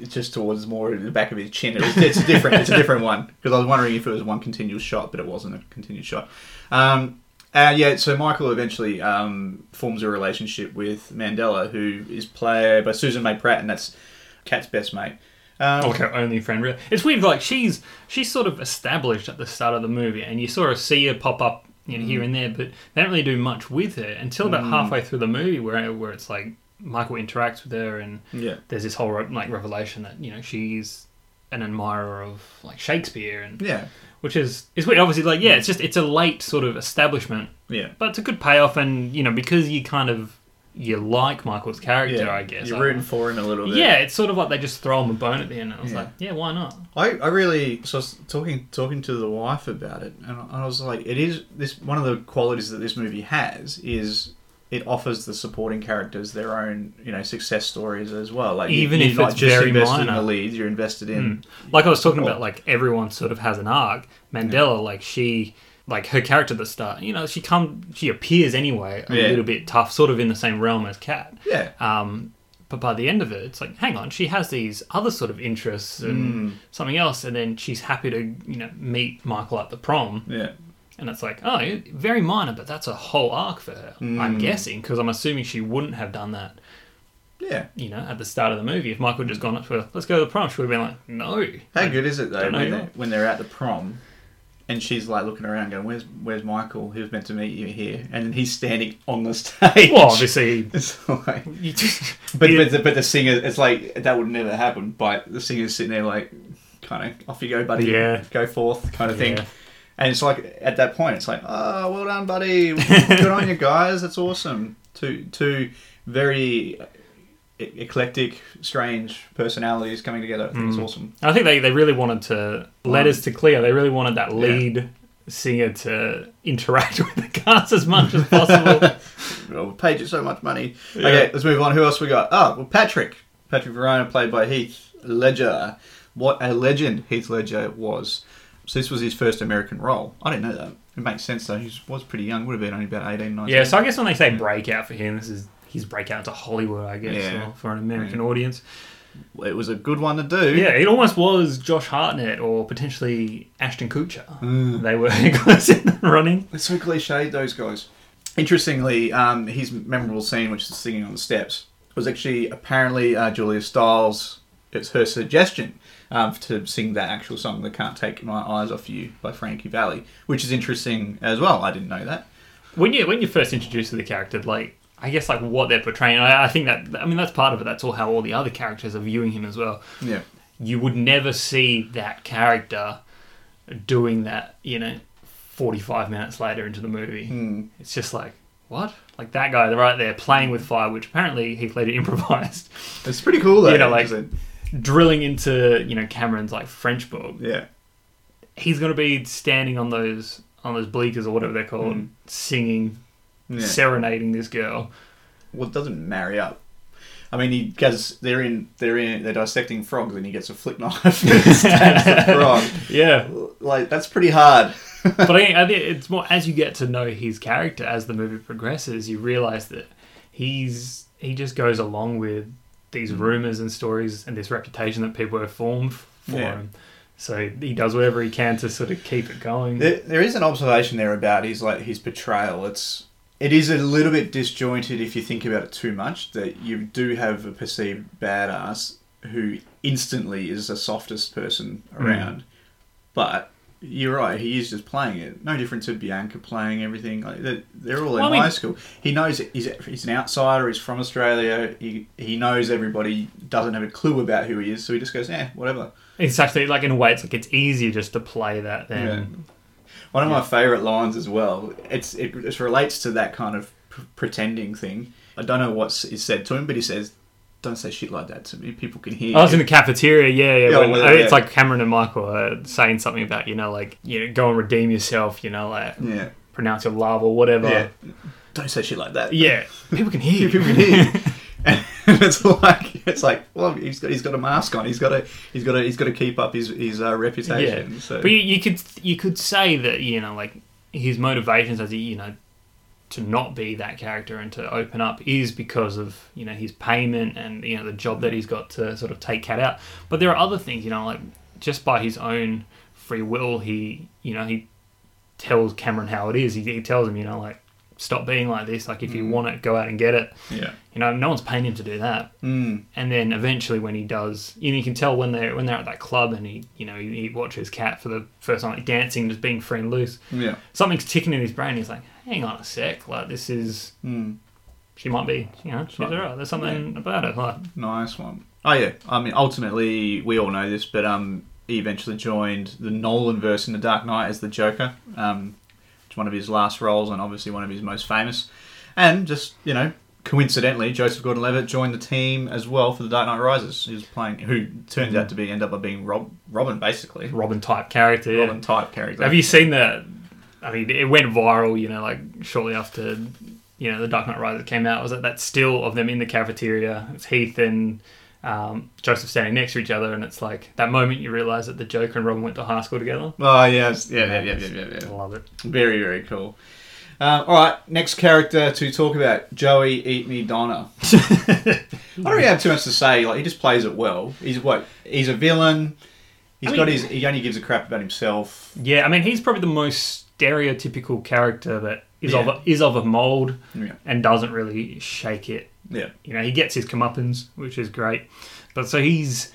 [SPEAKER 2] it's just towards more the back of his chin. It was, it's a different. it's a different one because I was wondering if it was one continuous shot, but it wasn't a continuous shot. Um, uh, yeah, so Michael eventually um, forms a relationship with Mandella, who is played by Susan May Pratt, and that's Kat's best mate. Um,
[SPEAKER 1] Like her only friend. Really, it's weird. Like she's she's sort of established at the start of the movie, and you sort of see her pop up you know,
[SPEAKER 2] Mm.
[SPEAKER 1] here and there, but they don't really do much with her until about halfway through the movie, where where it's like Michael interacts with her, and
[SPEAKER 2] Yeah.
[SPEAKER 1] there's this whole like revelation that you know she's an admirer of like Shakespeare, and
[SPEAKER 2] Yeah.
[SPEAKER 1] Which is is weird. Obviously, like yeah, it's just it's a late sort of establishment,
[SPEAKER 2] Yeah.
[SPEAKER 1] but it's a good payoff, and you know because you kind of you like Michael's character,
[SPEAKER 2] Yeah.
[SPEAKER 1] I guess.
[SPEAKER 2] You're
[SPEAKER 1] I-
[SPEAKER 2] rooting for him a little bit.
[SPEAKER 1] yeah, it's sort of like they just throw him a bone at the end. And I was
[SPEAKER 2] Yeah.
[SPEAKER 1] like, yeah, why not?
[SPEAKER 2] I, I really so I was talking talking to the wife about it, and I was like, it is this one of the qualities that this movie has is it offers the supporting characters their own you know success stories as well. Like you-
[SPEAKER 1] Even
[SPEAKER 2] you're
[SPEAKER 1] if
[SPEAKER 2] not
[SPEAKER 1] it's
[SPEAKER 2] just
[SPEAKER 1] very
[SPEAKER 2] invested in the leads, you're invested in.
[SPEAKER 1] Like I was talking about, like everyone sort of has an arc. Mandella, like she, like her character at the start, you know, she come, she appears anyway a
[SPEAKER 2] Yeah.
[SPEAKER 1] little bit tough, sort of in the same realm as Kat.
[SPEAKER 2] Yeah,
[SPEAKER 1] Um, But by the end of it, it's like, hang on, she has these other sort of interests and something else, and then she's happy to, you know, meet Michael at the prom,
[SPEAKER 2] Yeah.
[SPEAKER 1] And it's like, oh, very minor, but that's a whole arc for her. I'm mm. guessing because I'm assuming she wouldn't have done that,
[SPEAKER 2] Yeah.
[SPEAKER 1] you know, at the start of the movie. If Michael had just gone up to her, let's go to the prom, she would have been like, no.
[SPEAKER 2] How
[SPEAKER 1] I
[SPEAKER 2] good is it though when,
[SPEAKER 1] they're,
[SPEAKER 2] when they're at the prom, and she's like looking around, going, "Where's Where's Michael? Who's meant to meet you here," and then he's standing on the stage.
[SPEAKER 1] Well, obviously,
[SPEAKER 2] It's like,
[SPEAKER 1] you just,
[SPEAKER 2] but but the, but the singer, it's like that would never happen. But the singer's sitting there like, kind of off you go, buddy.
[SPEAKER 1] Yeah.
[SPEAKER 2] go forth, kind of thing. And it's like at that point, it's like, oh, well done, buddy. Good on you guys. That's awesome. Two two very e- eclectic, strange personalities coming together. I think it's mm. awesome.
[SPEAKER 1] I think they, they really wanted to letters to clear. They really wanted that lead singer to interact with the cast as much as possible.
[SPEAKER 2] Well, we paid you so much money. Okay, let's move on. Who else we got? Oh, well, Patrick. Patrick Verona, played by Heath Ledger. What a legend Heath Ledger was. So this was his first American role. I didn't know that. It makes sense though. He was pretty young. Would have been only about 18, 19.
[SPEAKER 1] yeah, so I guess when they say breakout for him, this is his breakout to Hollywood, I guess,
[SPEAKER 2] Yeah.
[SPEAKER 1] or for an American audience.
[SPEAKER 2] it was a good one to do.
[SPEAKER 1] Yeah, it almost was Josh Hartnett or potentially Ashton Kutcher.
[SPEAKER 2] Mm.
[SPEAKER 1] They were close in the running.
[SPEAKER 2] It's so cliched, those guys. Interestingly, um, his memorable scene, which is singing on the steps, was actually apparently uh, Julia Stiles. It's her suggestion um, to sing that actual song, "The Can't Take My Eyes Off You" by Frankie Valli, which is interesting as well. I didn't know that.
[SPEAKER 1] When you when you first introduced to the character, like I guess like what they're portraying, I, I think that I mean that's part of it. That's all how all the other characters are viewing him as well.
[SPEAKER 2] Yeah,
[SPEAKER 1] you would never see that character doing that, you know, 45 minutes later into the movie.
[SPEAKER 2] Hmm.
[SPEAKER 1] It's just like, what? Like that guy right there playing with fire, which apparently Heath Ledger improvised,
[SPEAKER 2] it's pretty cool though.
[SPEAKER 1] You know, like- drilling into, you know, Cameron's like French book.
[SPEAKER 2] yeah,
[SPEAKER 1] He's going to be standing on those on those bleakers or whatever they're called,
[SPEAKER 2] Hmm.
[SPEAKER 1] singing,
[SPEAKER 2] yeah.
[SPEAKER 1] serenading this girl.
[SPEAKER 2] well, it doesn't marry up. I mean, he gets they're in they're in they're dissecting frogs, and he gets a flip knife and stabs the frog.
[SPEAKER 1] Yeah.
[SPEAKER 2] Like that's pretty hard.
[SPEAKER 1] but I, I think it's more as you get to know his character as the movie progresses, you realize that he's he just goes along with these mm. rumors and stories and this reputation that people have formed for
[SPEAKER 2] Yeah.
[SPEAKER 1] him. So he does whatever he can to sort of keep it going.
[SPEAKER 2] There, there is an observation there about his like his portrayal. It's it is a little bit disjointed if you think about it too much. That you do have a perceived badass who instantly is the softest person mm. around, but you're right. He is just playing it. No different to Bianca playing everything. Like they're, they're all in
[SPEAKER 1] Well, I mean-
[SPEAKER 2] high school. He knows he's he's an outsider. He's from Australia. He he knows everybody. Doesn't have a clue about who he is. So he just goes, yeah, whatever.
[SPEAKER 1] It's actually like in a way, it's like it's easier just to play that than
[SPEAKER 2] One of my favourite lines as well. It's it, it relates to that kind of p- pretending thing. I don't know what is said to him, but he says, "Don't say shit like that to me. People can hear."
[SPEAKER 1] I was
[SPEAKER 2] you."
[SPEAKER 1] in the cafeteria, yeah, yeah.
[SPEAKER 2] Yeah,
[SPEAKER 1] when-
[SPEAKER 2] well,
[SPEAKER 1] I- it's like Cameron and Michael are saying something about, you know, like, you know, go and redeem yourself, you know, like,
[SPEAKER 2] yeah,
[SPEAKER 1] pronounce your love or whatever.
[SPEAKER 2] yeah. Don't say shit like that.
[SPEAKER 1] Yeah. People can hear
[SPEAKER 2] people can hear. and it's like it's like well he's got he's got a mask on he's got to he's got to he's got to keep up his his uh, reputation
[SPEAKER 1] Yeah,
[SPEAKER 2] so
[SPEAKER 1] but you, you could you could say that you know like his motivations as he you know to not be that character and to open up is because of you know his payment and you know the job that he's got to sort of take Kat out. But there are other things you know like just by his own free will he you know he tells Cameron how it is. He, he tells him you know like stop being like this. Like if you want it, go out and get it.
[SPEAKER 2] yeah
[SPEAKER 1] You know no one's paying him to do that
[SPEAKER 2] mm,
[SPEAKER 1] and then eventually when he does you know you can tell when they're when they're at that club and he you know he, he watches Kat for the first time like dancing just being free and loose
[SPEAKER 2] yeah
[SPEAKER 1] something's ticking in his brain he's like hang on a sec like this is
[SPEAKER 2] mm.
[SPEAKER 1] she might be you know she's alright there's something about it like
[SPEAKER 2] Nice one. Oh yeah, I mean, ultimately, we all know this, but um, he eventually joined the Nolan verse in The Dark Knight as the Joker. Um, it's one of his last roles, and obviously one of his most famous. And just you know, coincidentally, Joseph Gordon-Levitt joined the team as well for The Dark Knight Rises. He was playing, who turns out to be end up being Rob, Robin, basically
[SPEAKER 1] Robin type character.
[SPEAKER 2] Robin type character.
[SPEAKER 1] have you seen that I mean it went viral you know like shortly after you know the Dark Knight Rises came out was that that still of them in the cafeteria it's Heath and um, Joseph standing next to each other and it's like that moment you realise that the Joker and Robin went to high school together
[SPEAKER 2] Oh yes, yeah, yeah, yeah, yeah, yeah. yeah.
[SPEAKER 1] I love it
[SPEAKER 2] Very, very cool. Uh, all right, next character to talk about: Joey Eat Me Donna. I don't really have too much to say. Like he just plays it well. He's what? He's a villain. He's
[SPEAKER 1] I
[SPEAKER 2] got
[SPEAKER 1] mean-
[SPEAKER 2] his. He only gives a crap about himself.
[SPEAKER 1] Yeah, I mean, he's probably the most stereotypical character that is of a, is of a mold
[SPEAKER 2] Yeah.
[SPEAKER 1] and doesn't really shake it.
[SPEAKER 2] Yeah.
[SPEAKER 1] You know, he gets his comeuppance, which is great. But so he's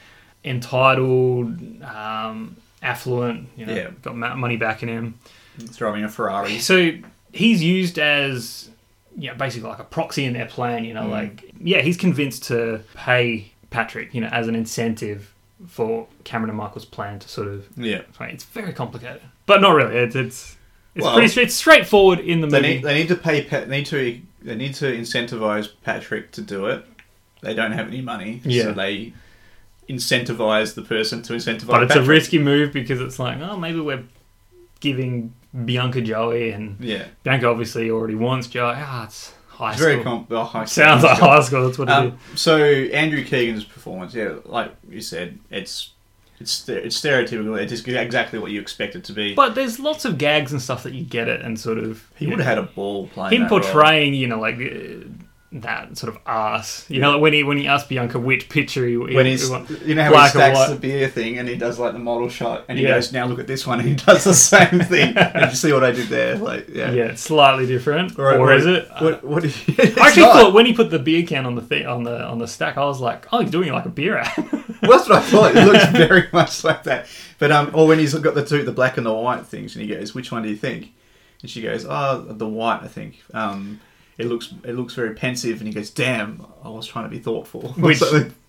[SPEAKER 1] entitled, um, affluent, you know,
[SPEAKER 2] Yeah.
[SPEAKER 1] got money backing him.
[SPEAKER 2] He's driving a Ferrari.
[SPEAKER 1] So he's used as, you know, basically like a proxy in their plan. You know,
[SPEAKER 2] Mm.
[SPEAKER 1] like yeah, he's convinced to pay Patrick, you know, as an incentive for Cameron and Michael's plan to sort of.
[SPEAKER 2] Yeah.
[SPEAKER 1] It's very complicated, but not really. It's it's it's
[SPEAKER 2] Well-
[SPEAKER 1] pretty it's straightforward in the
[SPEAKER 2] They
[SPEAKER 1] movie.
[SPEAKER 2] need, they need to pay. Pa- They need to. They need to incentivize Patrick to do it. They don't have any money,
[SPEAKER 1] Yeah.
[SPEAKER 2] so they incentivize the person to incentivize.
[SPEAKER 1] but it's
[SPEAKER 2] Patrick.
[SPEAKER 1] a risky move because it's like, oh, maybe we're giving Bianca Joey, and
[SPEAKER 2] Yeah,
[SPEAKER 1] Bianca obviously already wants Joey. Ah, it's high
[SPEAKER 2] it's
[SPEAKER 1] school.
[SPEAKER 2] very com- oh, high
[SPEAKER 1] Sounds like high school. That's what it is.
[SPEAKER 2] Um, so Andrew Keegan's performance, yeah, like you said, it's it's it's stereotypical. It's exactly what you expect it to be.
[SPEAKER 1] But there's lots of gags and stuff that you get it, and sort of
[SPEAKER 2] he would
[SPEAKER 1] know,
[SPEAKER 2] have had a ball playing.
[SPEAKER 1] him
[SPEAKER 2] that role.
[SPEAKER 1] portraying, you know, like uh, that sort of ass. You know, like when he when he asked Bianca which picture he, he
[SPEAKER 2] when he's
[SPEAKER 1] he want-
[SPEAKER 2] you know how
[SPEAKER 1] black
[SPEAKER 2] he stacks the beer thing and he does like the model shot and he
[SPEAKER 1] Yeah.
[SPEAKER 2] goes now look at this one and he does the same thing. Did you see what I did there? Like yeah.
[SPEAKER 1] yeah, it's slightly different,
[SPEAKER 2] Right,
[SPEAKER 1] or
[SPEAKER 2] what-
[SPEAKER 1] is it?
[SPEAKER 2] What, what,
[SPEAKER 1] I actually
[SPEAKER 2] not.
[SPEAKER 1] thought when he put the beer can on the thing on the on the stack, I was like, oh, he's doing it like a beer ad.
[SPEAKER 2] Well, that's what I thought. It looks very much like that. But um, or when he's got the two, the black and the white things, and he goes, "Which one do you think?" And she goes, "Oh, the white, I think." Um, it looks it looks very pensive, and he goes, "Damn, I was trying to be thoughtful."
[SPEAKER 1] which,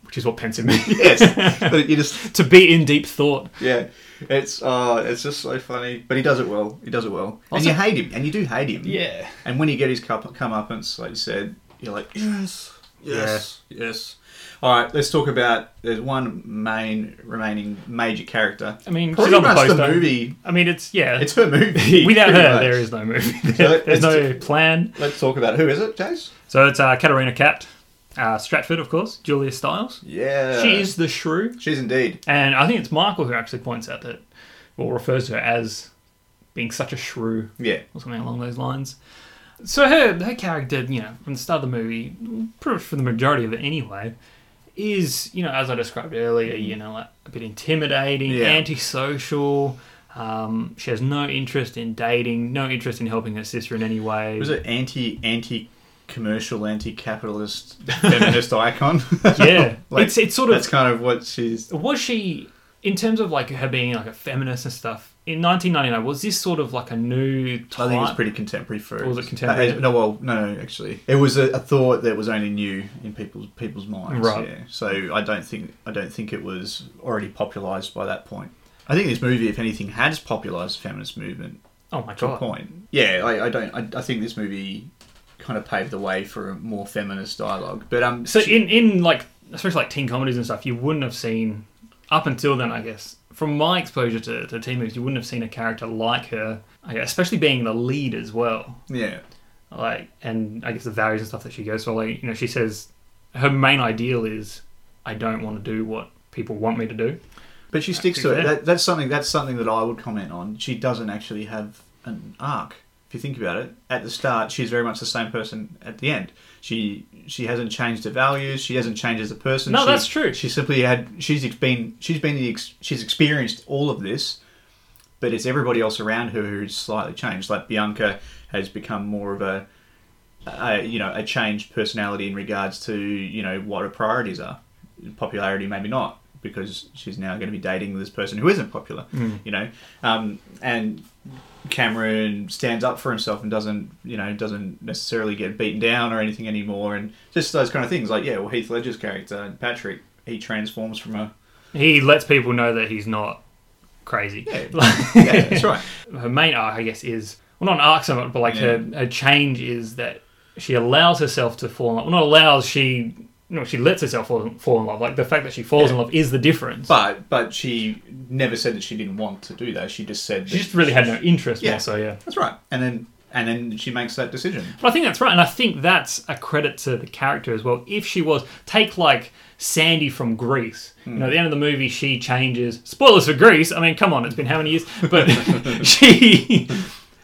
[SPEAKER 1] which is what pensive means.
[SPEAKER 2] yes, but you just
[SPEAKER 1] to be in deep thought.
[SPEAKER 2] yeah, it's uh, it's just so funny. But he does it well. He does it well, and you hate him, and you do hate him.
[SPEAKER 1] Yeah.
[SPEAKER 2] And when you get his cup come uppance, like you said, you're like, yes, yes, yes. All right, let's talk about. There's one main remaining major character.
[SPEAKER 1] I mean,
[SPEAKER 2] Pretty
[SPEAKER 1] she's on the
[SPEAKER 2] much the movie.
[SPEAKER 1] I mean, it's yeah.
[SPEAKER 2] It's her movie.
[SPEAKER 1] Without
[SPEAKER 2] pretty
[SPEAKER 1] her,
[SPEAKER 2] much.
[SPEAKER 1] there is no movie.
[SPEAKER 2] So
[SPEAKER 1] There's no plan.
[SPEAKER 2] Let's talk about. Who is it, Jace?
[SPEAKER 1] So it's uh, Katarina Kat, uh, Stratford, of course, Julia Stiles.
[SPEAKER 2] Yeah,
[SPEAKER 1] She is the shrew,
[SPEAKER 2] She's indeed.
[SPEAKER 1] and I think it's Michael who actually points out that, or refers to her as being such a shrew,
[SPEAKER 2] Yeah,
[SPEAKER 1] or something along those lines. So her her character, you know, from the start of the movie, pretty much for the majority of it anyway, is you know as I described earlier, you know, like a bit intimidating,
[SPEAKER 2] Yeah.
[SPEAKER 1] antisocial. Um, she has no interest in dating, no interest in helping her sister in any way.
[SPEAKER 2] was it anti anti commercial, anti capitalist feminist icon?
[SPEAKER 1] Yeah,
[SPEAKER 2] Like,
[SPEAKER 1] it's it's sort of
[SPEAKER 2] That's kind of what she's.
[SPEAKER 1] was she in terms of like her being like a feminist and stuff in 1999 was this sort of like a new type
[SPEAKER 2] I think it was pretty contemporary for.
[SPEAKER 1] Was it contemporary?
[SPEAKER 2] Uh, no, well, no, no, actually, it was a, a thought that was only new in people's people's minds.
[SPEAKER 1] Right.
[SPEAKER 2] Yeah. So I don't think I don't think it was already popularized by that point. I think this movie, if anything, has popularized the feminist movement
[SPEAKER 1] oh my
[SPEAKER 2] to a
[SPEAKER 1] god
[SPEAKER 2] point. Yeah, I, I don't. I, I think this movie kind of paved the way for a more feminist dialogue. But um,
[SPEAKER 1] so in in like especially like teen comedies and stuff you wouldn't have seen up until then i guess from my exposure to, to teen movies you wouldn't have seen a character like her especially being the lead as well
[SPEAKER 2] yeah,
[SPEAKER 1] like and i guess the values and stuff that she goes for like you know she says her main ideal is i don't want to do what people want me to do
[SPEAKER 2] but she sticks to it. That, that's something. That's something that I would comment on. She doesn't actually have an arc. If you think about it, at the start, she's very much the same person. At the end, she she hasn't changed her values. She hasn't changed as a person.
[SPEAKER 1] No,
[SPEAKER 2] She-
[SPEAKER 1] that's true.
[SPEAKER 2] She simply had. She's been. She's been the. Ex, she's experienced all of this, but it's everybody else around her who's slightly changed. Like Bianca has become more of a, a you know, a changed personality in regards to you know what her priorities are. Popularity, maybe not, because she's now going to be dating this person who isn't popular. You know, um, and Cameron stands up for himself and doesn't, you know, doesn't necessarily get beaten down or anything anymore, and just those kind of things. Like, yeah, well, Heath Ledger's character, Patrick, he transforms from a
[SPEAKER 1] he lets people know that he's not crazy
[SPEAKER 2] yeah, yeah, that's right.
[SPEAKER 1] her main arc, I guess, is well, not an arc so much, but like her, her change is that she allows herself to fall in love. Well, not allows, she no, she lets herself fall, fall in love. Like the fact that she falls in love is the difference.
[SPEAKER 2] But but she never said that she didn't want to do that. She just said
[SPEAKER 1] she just really had no interest.
[SPEAKER 2] Yeah.
[SPEAKER 1] So, yeah.
[SPEAKER 2] That's right. And then and then she makes that decision.
[SPEAKER 1] But I think that's right, and I think that's a credit to the character as well. If she was take like Sandy from Grease, you know, hmm. at the end of the movie she changes. Spoilers for Grease. I mean, come on, it's been how many years? But she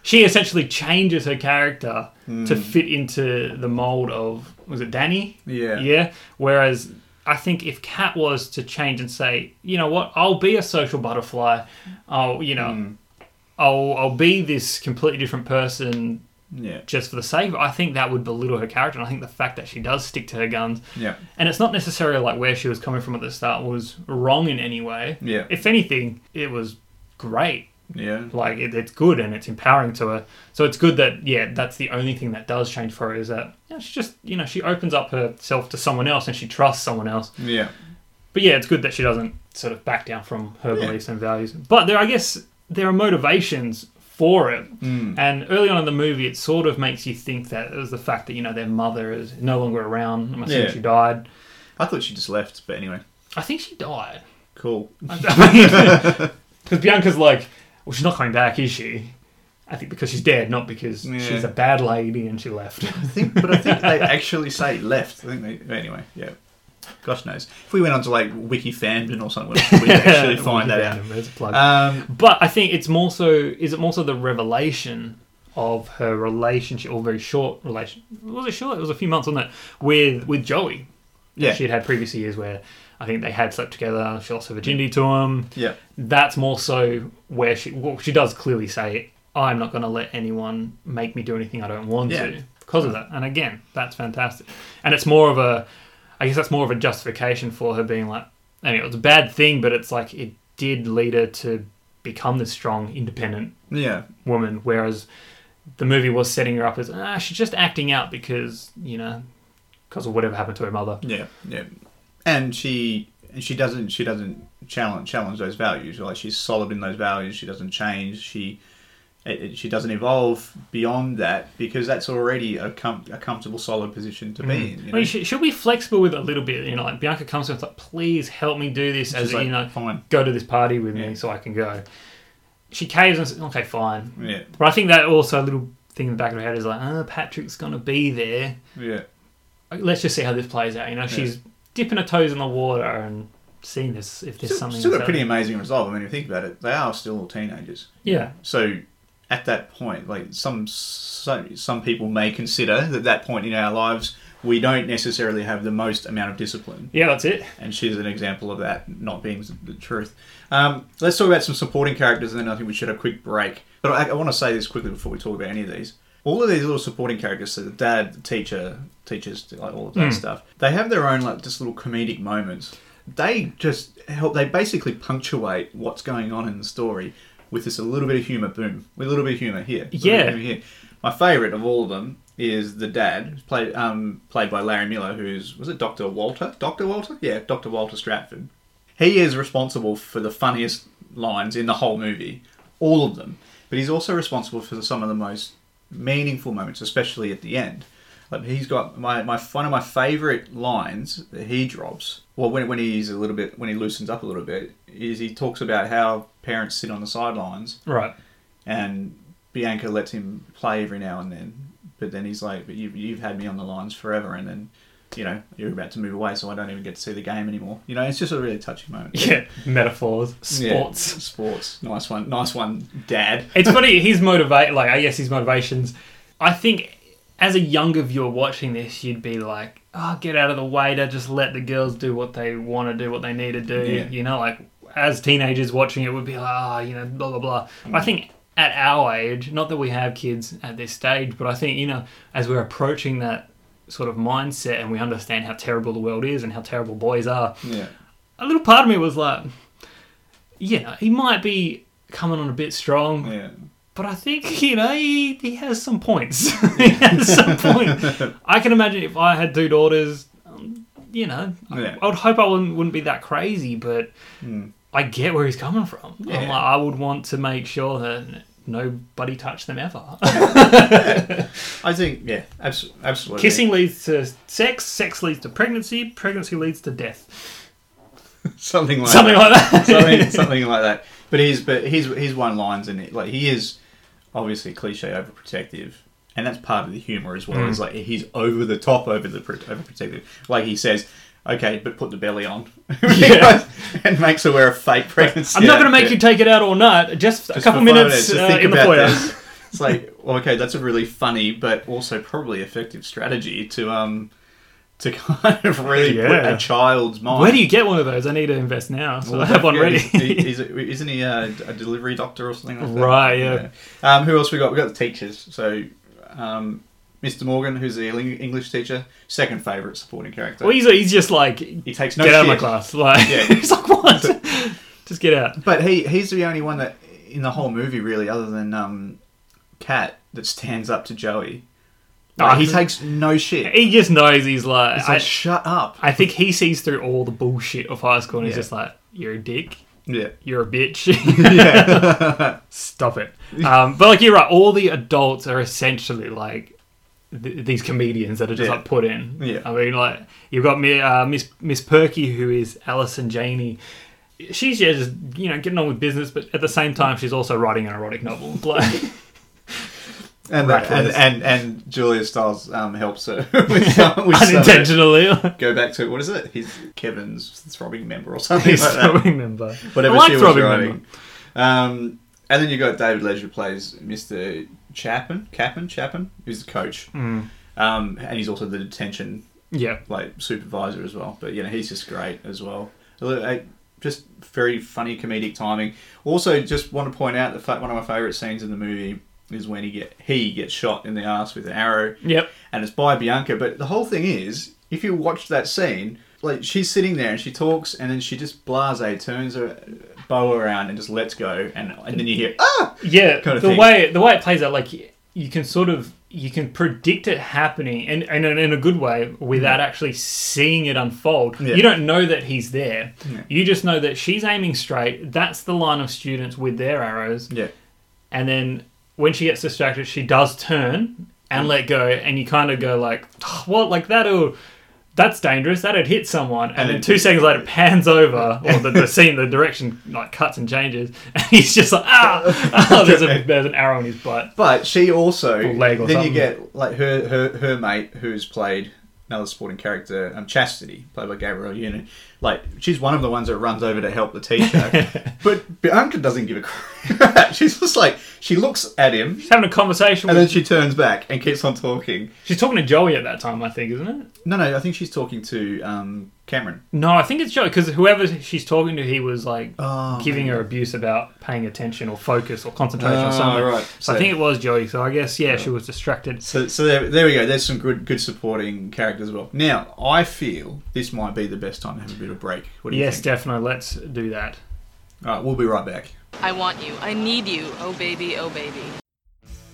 [SPEAKER 1] she essentially changes her character to hmm. fit into the mold of was it Danny?
[SPEAKER 2] Yeah.
[SPEAKER 1] Yeah. Whereas I think if Kat was to change and say, you know what, I'll be a social butterfly. I'll you know, mm. I'll I'll be this completely different person
[SPEAKER 2] Yeah.
[SPEAKER 1] just for the sake of it. I think that would belittle her character. And I think the fact that she does stick to her guns,
[SPEAKER 2] Yeah.
[SPEAKER 1] and it's not necessarily like where she was coming from at the start was wrong in any way.
[SPEAKER 2] Yeah.
[SPEAKER 1] If anything, it was great.
[SPEAKER 2] Yeah.
[SPEAKER 1] Like it, it's good and it's empowering to her. So it's good that yeah, that's the only thing that does change for her is that know, she just you know she opens up herself to someone else and she trusts someone else.
[SPEAKER 2] Yeah.
[SPEAKER 1] But yeah, it's good that she doesn't sort of back down from her
[SPEAKER 2] Yeah.
[SPEAKER 1] beliefs and values. But there, I guess, there are motivations for it.
[SPEAKER 2] Hmm.
[SPEAKER 1] And early on in the movie, it sort of makes you think that it was the fact that you know their mother is no longer around. I'm assuming
[SPEAKER 2] Yeah.
[SPEAKER 1] she died.
[SPEAKER 2] I thought she just left, but anyway.
[SPEAKER 1] I think she died.
[SPEAKER 2] Cool.
[SPEAKER 1] Because Bianca's like, well, she's not coming back, is she? I think because she's dead, not because
[SPEAKER 2] Yeah.
[SPEAKER 1] she's a bad lady and she left.
[SPEAKER 2] I think, but I think they actually say left. I think they. Anyway, yeah. Gosh knows. If we went on to like Wiki Fandom or something, we'd actually find that out.
[SPEAKER 1] There's a plug.
[SPEAKER 2] Um,
[SPEAKER 1] But I think it's more so. Is it more so the revelation of her relationship, or very short relation? Was it short? It was a few months on that with with Joey.
[SPEAKER 2] yeah,
[SPEAKER 1] She had had previous years where I think they had slept together. She lost her virginity to him.
[SPEAKER 2] yeah,
[SPEAKER 1] That's more so where she. Well, she does clearly say, "I'm not going to let anyone make me do anything I don't want
[SPEAKER 2] Yeah.
[SPEAKER 1] to." Because of that, and again, that's fantastic. And it's more of a, I guess that's more of a justification for her being like, anyway, it was a bad thing, but it's like it did lead her to become this strong, independent
[SPEAKER 2] yeah,
[SPEAKER 1] woman. Whereas the movie was setting her up as ah, she's just acting out because you know, because of whatever happened to her mother.
[SPEAKER 2] yeah, yeah. And she and she doesn't she doesn't challenge challenge those values. Like she's solid in those values. She doesn't change. She it, it- she doesn't evolve beyond that because that's already a, com- a comfortable, solid position to be mm. in. You
[SPEAKER 1] I mean, she, she'll be flexible with it a little bit. You know, like Bianca comes to her, like, please help me do this, as
[SPEAKER 2] like,
[SPEAKER 1] you know,
[SPEAKER 2] fine.
[SPEAKER 1] go to this party with
[SPEAKER 2] Yeah.
[SPEAKER 1] me so I can go. She caves and says, okay, fine.
[SPEAKER 2] Yeah,
[SPEAKER 1] But I think that also a little thing in the back of her head is like, oh, Patrick's gonna be there.
[SPEAKER 2] yeah,
[SPEAKER 1] Let's just see how this plays out. You know, she's dipping her toes in the water and seeing this if there's
[SPEAKER 2] Still,
[SPEAKER 1] something.
[SPEAKER 2] still got a pretty amazing resolve. I mean, if you think about it, they are still teenagers.
[SPEAKER 1] Yeah,
[SPEAKER 2] So at that point, like some some, some people may consider that that point in our lives we don't necessarily have the most amount of discipline,
[SPEAKER 1] yeah, that's it.
[SPEAKER 2] and she's an example of that not being the truth. Um, let's talk about some supporting characters, and then I think we should have a quick break. But I, I want to say this quickly before we talk about any of these. All of these little supporting characters, so the dad, the teacher, teachers, like all of that stuff, they have their own like just little comedic moments. They just help. They basically punctuate what's going on in the story with this a little bit of humor. Boom, with a little bit of humor here. a little bit
[SPEAKER 1] Yeah.
[SPEAKER 2] humor here. My favorite of all of them is the dad, played um, played by Larry Miller, who's was it Doctor Walter? Doctor Walter? Yeah, Doctor Walter Stratford. He is responsible for the funniest lines in the whole movie, all of them. But he's also responsible for some of the most meaningful moments, especially at the end. Like he's got my, my one of my favorite lines that he drops. Well, when when he's a little bit when he loosens up a little bit, is he talks about how parents sit on the sidelines
[SPEAKER 1] Right.
[SPEAKER 2] and Bianca lets him play every now and then. But then he's like, "But you've you've had me on the lines forever," and then. You know, you're about to move away, so I don't even get to see the game anymore. You know, it's just a really touching moment.
[SPEAKER 1] Yeah, metaphors,
[SPEAKER 2] Yeah,
[SPEAKER 1] sports.
[SPEAKER 2] sports. Nice one, nice one, Dad.
[SPEAKER 1] it's funny his motivate like I guess his motivations. I think as a younger viewer watching this, you'd be like, "Oh, get out of the way! To just let the girls do what they want to do, what they need to do."
[SPEAKER 2] Yeah.
[SPEAKER 1] You know, like as teenagers watching it, would be like, "Ah, you know, blah blah blah." I think at our age, not that we have kids at this stage, but I think you know, as we're approaching that sort of mindset and we understand how terrible the world is and how terrible boys are,
[SPEAKER 2] Yeah,
[SPEAKER 1] a little part of me was like, yeah, he might be coming on a bit strong.
[SPEAKER 2] yeah,
[SPEAKER 1] But I think you know he, he has some points. he has some point. I can imagine if I had two daughters, um, you know,
[SPEAKER 2] Yeah.
[SPEAKER 1] I would hope I wouldn't, wouldn't be that crazy, but
[SPEAKER 2] Hmm.
[SPEAKER 1] I get where he's coming from. I'm
[SPEAKER 2] Yeah.
[SPEAKER 1] like, I would want to make sure that nobody touched them ever.
[SPEAKER 2] I think yeah, abs- absolutely.
[SPEAKER 1] Kissing leads to sex, sex leads to pregnancy, pregnancy leads to death.
[SPEAKER 2] something like
[SPEAKER 1] Something
[SPEAKER 2] that.
[SPEAKER 1] like that.
[SPEAKER 2] something, something like that. But he's but his his one lines in it like he is obviously cliche overprotective, and that's part of the humor as well.
[SPEAKER 1] Mm.
[SPEAKER 2] Is like he's over the top over the pro- overprotective. Like he says. Okay, but put the belly on,
[SPEAKER 1] Yeah.
[SPEAKER 2] and makes her wear a fake pregnancy.
[SPEAKER 1] I'm not going to make
[SPEAKER 2] outfit.
[SPEAKER 1] you take it out all night. Just, a couple minutes
[SPEAKER 2] Just
[SPEAKER 1] uh,
[SPEAKER 2] think
[SPEAKER 1] in the foyer.
[SPEAKER 2] It's like, well, okay, that's a really funny but also probably effective strategy to um to kind of really put a child's mind.
[SPEAKER 1] Where do you get one of those? I need to invest now, so
[SPEAKER 2] Well,
[SPEAKER 1] I have one
[SPEAKER 2] yeah,
[SPEAKER 1] ready.
[SPEAKER 2] he's- he's- isn't he a, a delivery doctor or something like that?
[SPEAKER 1] Right, yeah.
[SPEAKER 2] Um, who else we got? We got the teachers. So, um, Mr. Morgan, who's the English teacher, second favourite supporting character.
[SPEAKER 1] well, he's, he's just like,
[SPEAKER 2] he takes no
[SPEAKER 1] get out of my class. Like,
[SPEAKER 2] Yeah.
[SPEAKER 1] he's like, what? just get out.
[SPEAKER 2] But he he's the only one that in the whole movie, really, other than um, Kat, that stands up to Joey. Like,
[SPEAKER 1] Oh,
[SPEAKER 2] he takes no shit.
[SPEAKER 1] He just knows he's like,
[SPEAKER 2] He's like,
[SPEAKER 1] I,
[SPEAKER 2] shut up.
[SPEAKER 1] I think he sees through all the bullshit of high school and he's just like, you're a dick.
[SPEAKER 2] Yeah.
[SPEAKER 1] You're a bitch.
[SPEAKER 2] yeah.
[SPEAKER 1] Stop it. Um, but like you're right, all the adults are essentially like th- these comedians that are just
[SPEAKER 2] Yeah.
[SPEAKER 1] like put in.
[SPEAKER 2] Yeah.
[SPEAKER 1] I mean, like you've got uh, Miss Miss Perky, who is Allison Janney. She's yeah, just you know getting on with business, but at the same time, she's also writing an erotic novel. Like,
[SPEAKER 2] and,
[SPEAKER 1] Right,
[SPEAKER 2] and, and and Julia Stiles um, helps her with some, with some-
[SPEAKER 1] unintentionally,
[SPEAKER 2] Go back to what is it? He's Kevin's throbbing member or something
[SPEAKER 1] he's
[SPEAKER 2] like that.
[SPEAKER 1] throbbing member.
[SPEAKER 2] Whatever
[SPEAKER 1] I like
[SPEAKER 2] she was
[SPEAKER 1] throbbing
[SPEAKER 2] writing. Um, and then you've got David Ledger plays Mr. Chapman, Chapman, Chapman, who's the coach,
[SPEAKER 1] Mm.
[SPEAKER 2] um, and he's also the detention
[SPEAKER 1] Yeah,
[SPEAKER 2] like supervisor as well. But you know he's just great as well. Just very funny comedic timing. Also, just want to point out the fact one of my favourite scenes in the movie is when he get he gets shot in the ass with an arrow,
[SPEAKER 1] Yep.
[SPEAKER 2] and it's by Bianca. But the whole thing is, if you watch that scene, like she's sitting there and she talks, and then she just blase turns her bow around and just lets go, and and then you hear ah.
[SPEAKER 1] Yeah,
[SPEAKER 2] kind of
[SPEAKER 1] the
[SPEAKER 2] thing.
[SPEAKER 1] way the way it plays out, like you can sort of you can predict it happening, and, and in a good way without actually seeing it unfold.
[SPEAKER 2] Yeah.
[SPEAKER 1] You don't know that he's there.
[SPEAKER 2] Yeah.
[SPEAKER 1] You just know that she's aiming straight. That's the line of students with their arrows,
[SPEAKER 2] Yeah,
[SPEAKER 1] and then when she gets distracted, she does turn and let go, and you kind of go like, "What? Like that'll." That's dangerous. That'd hit someone, and,
[SPEAKER 2] And
[SPEAKER 1] then two seconds later, it pans over, or the, the scene, the direction like cuts and changes, and he's just like, ah, ah there's, a, there's an arrow in his butt.
[SPEAKER 2] but she also
[SPEAKER 1] Or leg or
[SPEAKER 2] then
[SPEAKER 1] something.
[SPEAKER 2] you get like her her her mate who's played another supporting character, um, Chastity, played by Gabrielle Union. Like she's one of the ones that runs over to help the teacher, but Bianca doesn't give a crap. she's just like she looks at him
[SPEAKER 1] She's having a conversation
[SPEAKER 2] and
[SPEAKER 1] with.
[SPEAKER 2] then she turns back and keeps on talking.
[SPEAKER 1] she's talking to Joey at that time, I think, isn't it?
[SPEAKER 2] No, no, I think she's talking to um, Cameron.
[SPEAKER 1] No, I think it's Joey because whoever she's talking to, he was like
[SPEAKER 2] Oh,
[SPEAKER 1] giving her abuse about paying attention or focus or concentration or
[SPEAKER 2] Oh,
[SPEAKER 1] something.
[SPEAKER 2] right.
[SPEAKER 1] So, I think it was Joey. So I guess yeah, she was distracted.
[SPEAKER 2] So, so there, there we go. There's some good, good supporting characters as well. Now, I feel this might be the best time to have a bit of break. What do you
[SPEAKER 1] Yes,
[SPEAKER 2] think?
[SPEAKER 1] definitely. Let's do that.
[SPEAKER 2] All right, we'll be right back.
[SPEAKER 5] I want you. I need you. Oh baby, oh baby.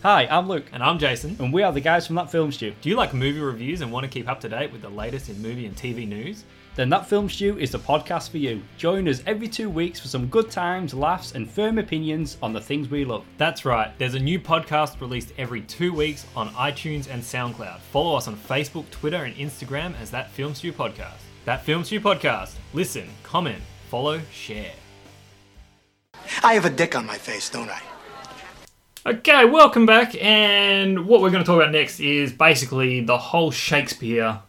[SPEAKER 6] Hi, I'm Luke,
[SPEAKER 1] And I'm Jason.
[SPEAKER 6] and we are the guys from That Film Stew.
[SPEAKER 1] Do you like movie reviews and want to keep up to date with the latest in movie and TV news?
[SPEAKER 6] Then That Film Stew is the podcast for you. Join us every two weeks for some good times, laughs, and firm opinions on the things we love.
[SPEAKER 1] That's right. There's a new podcast released every two weeks on iTunes and SoundCloud. Follow us on Facebook, Twitter, and Instagram as That Film Stew Podcast. That Film Stew Podcast. Listen, comment, follow, share.
[SPEAKER 7] I have a dick on my face, don't I?
[SPEAKER 1] Okay, welcome back. And what we're going to talk about next is basically the whole Shakespeare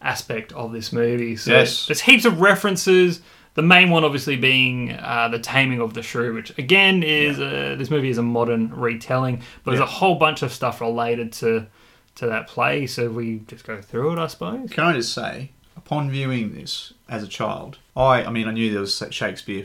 [SPEAKER 1] aspect of this movie. So
[SPEAKER 2] Yes.
[SPEAKER 1] there's heaps of references. The main one, obviously, being uh, the Taming of the Shrew, which again is uh, this movie is a modern retelling, but there's a whole bunch of stuff related to to that play. So we just go through it, I suppose.
[SPEAKER 2] Can I just say, upon viewing this as a child, I, I mean, I knew there was Shakespeare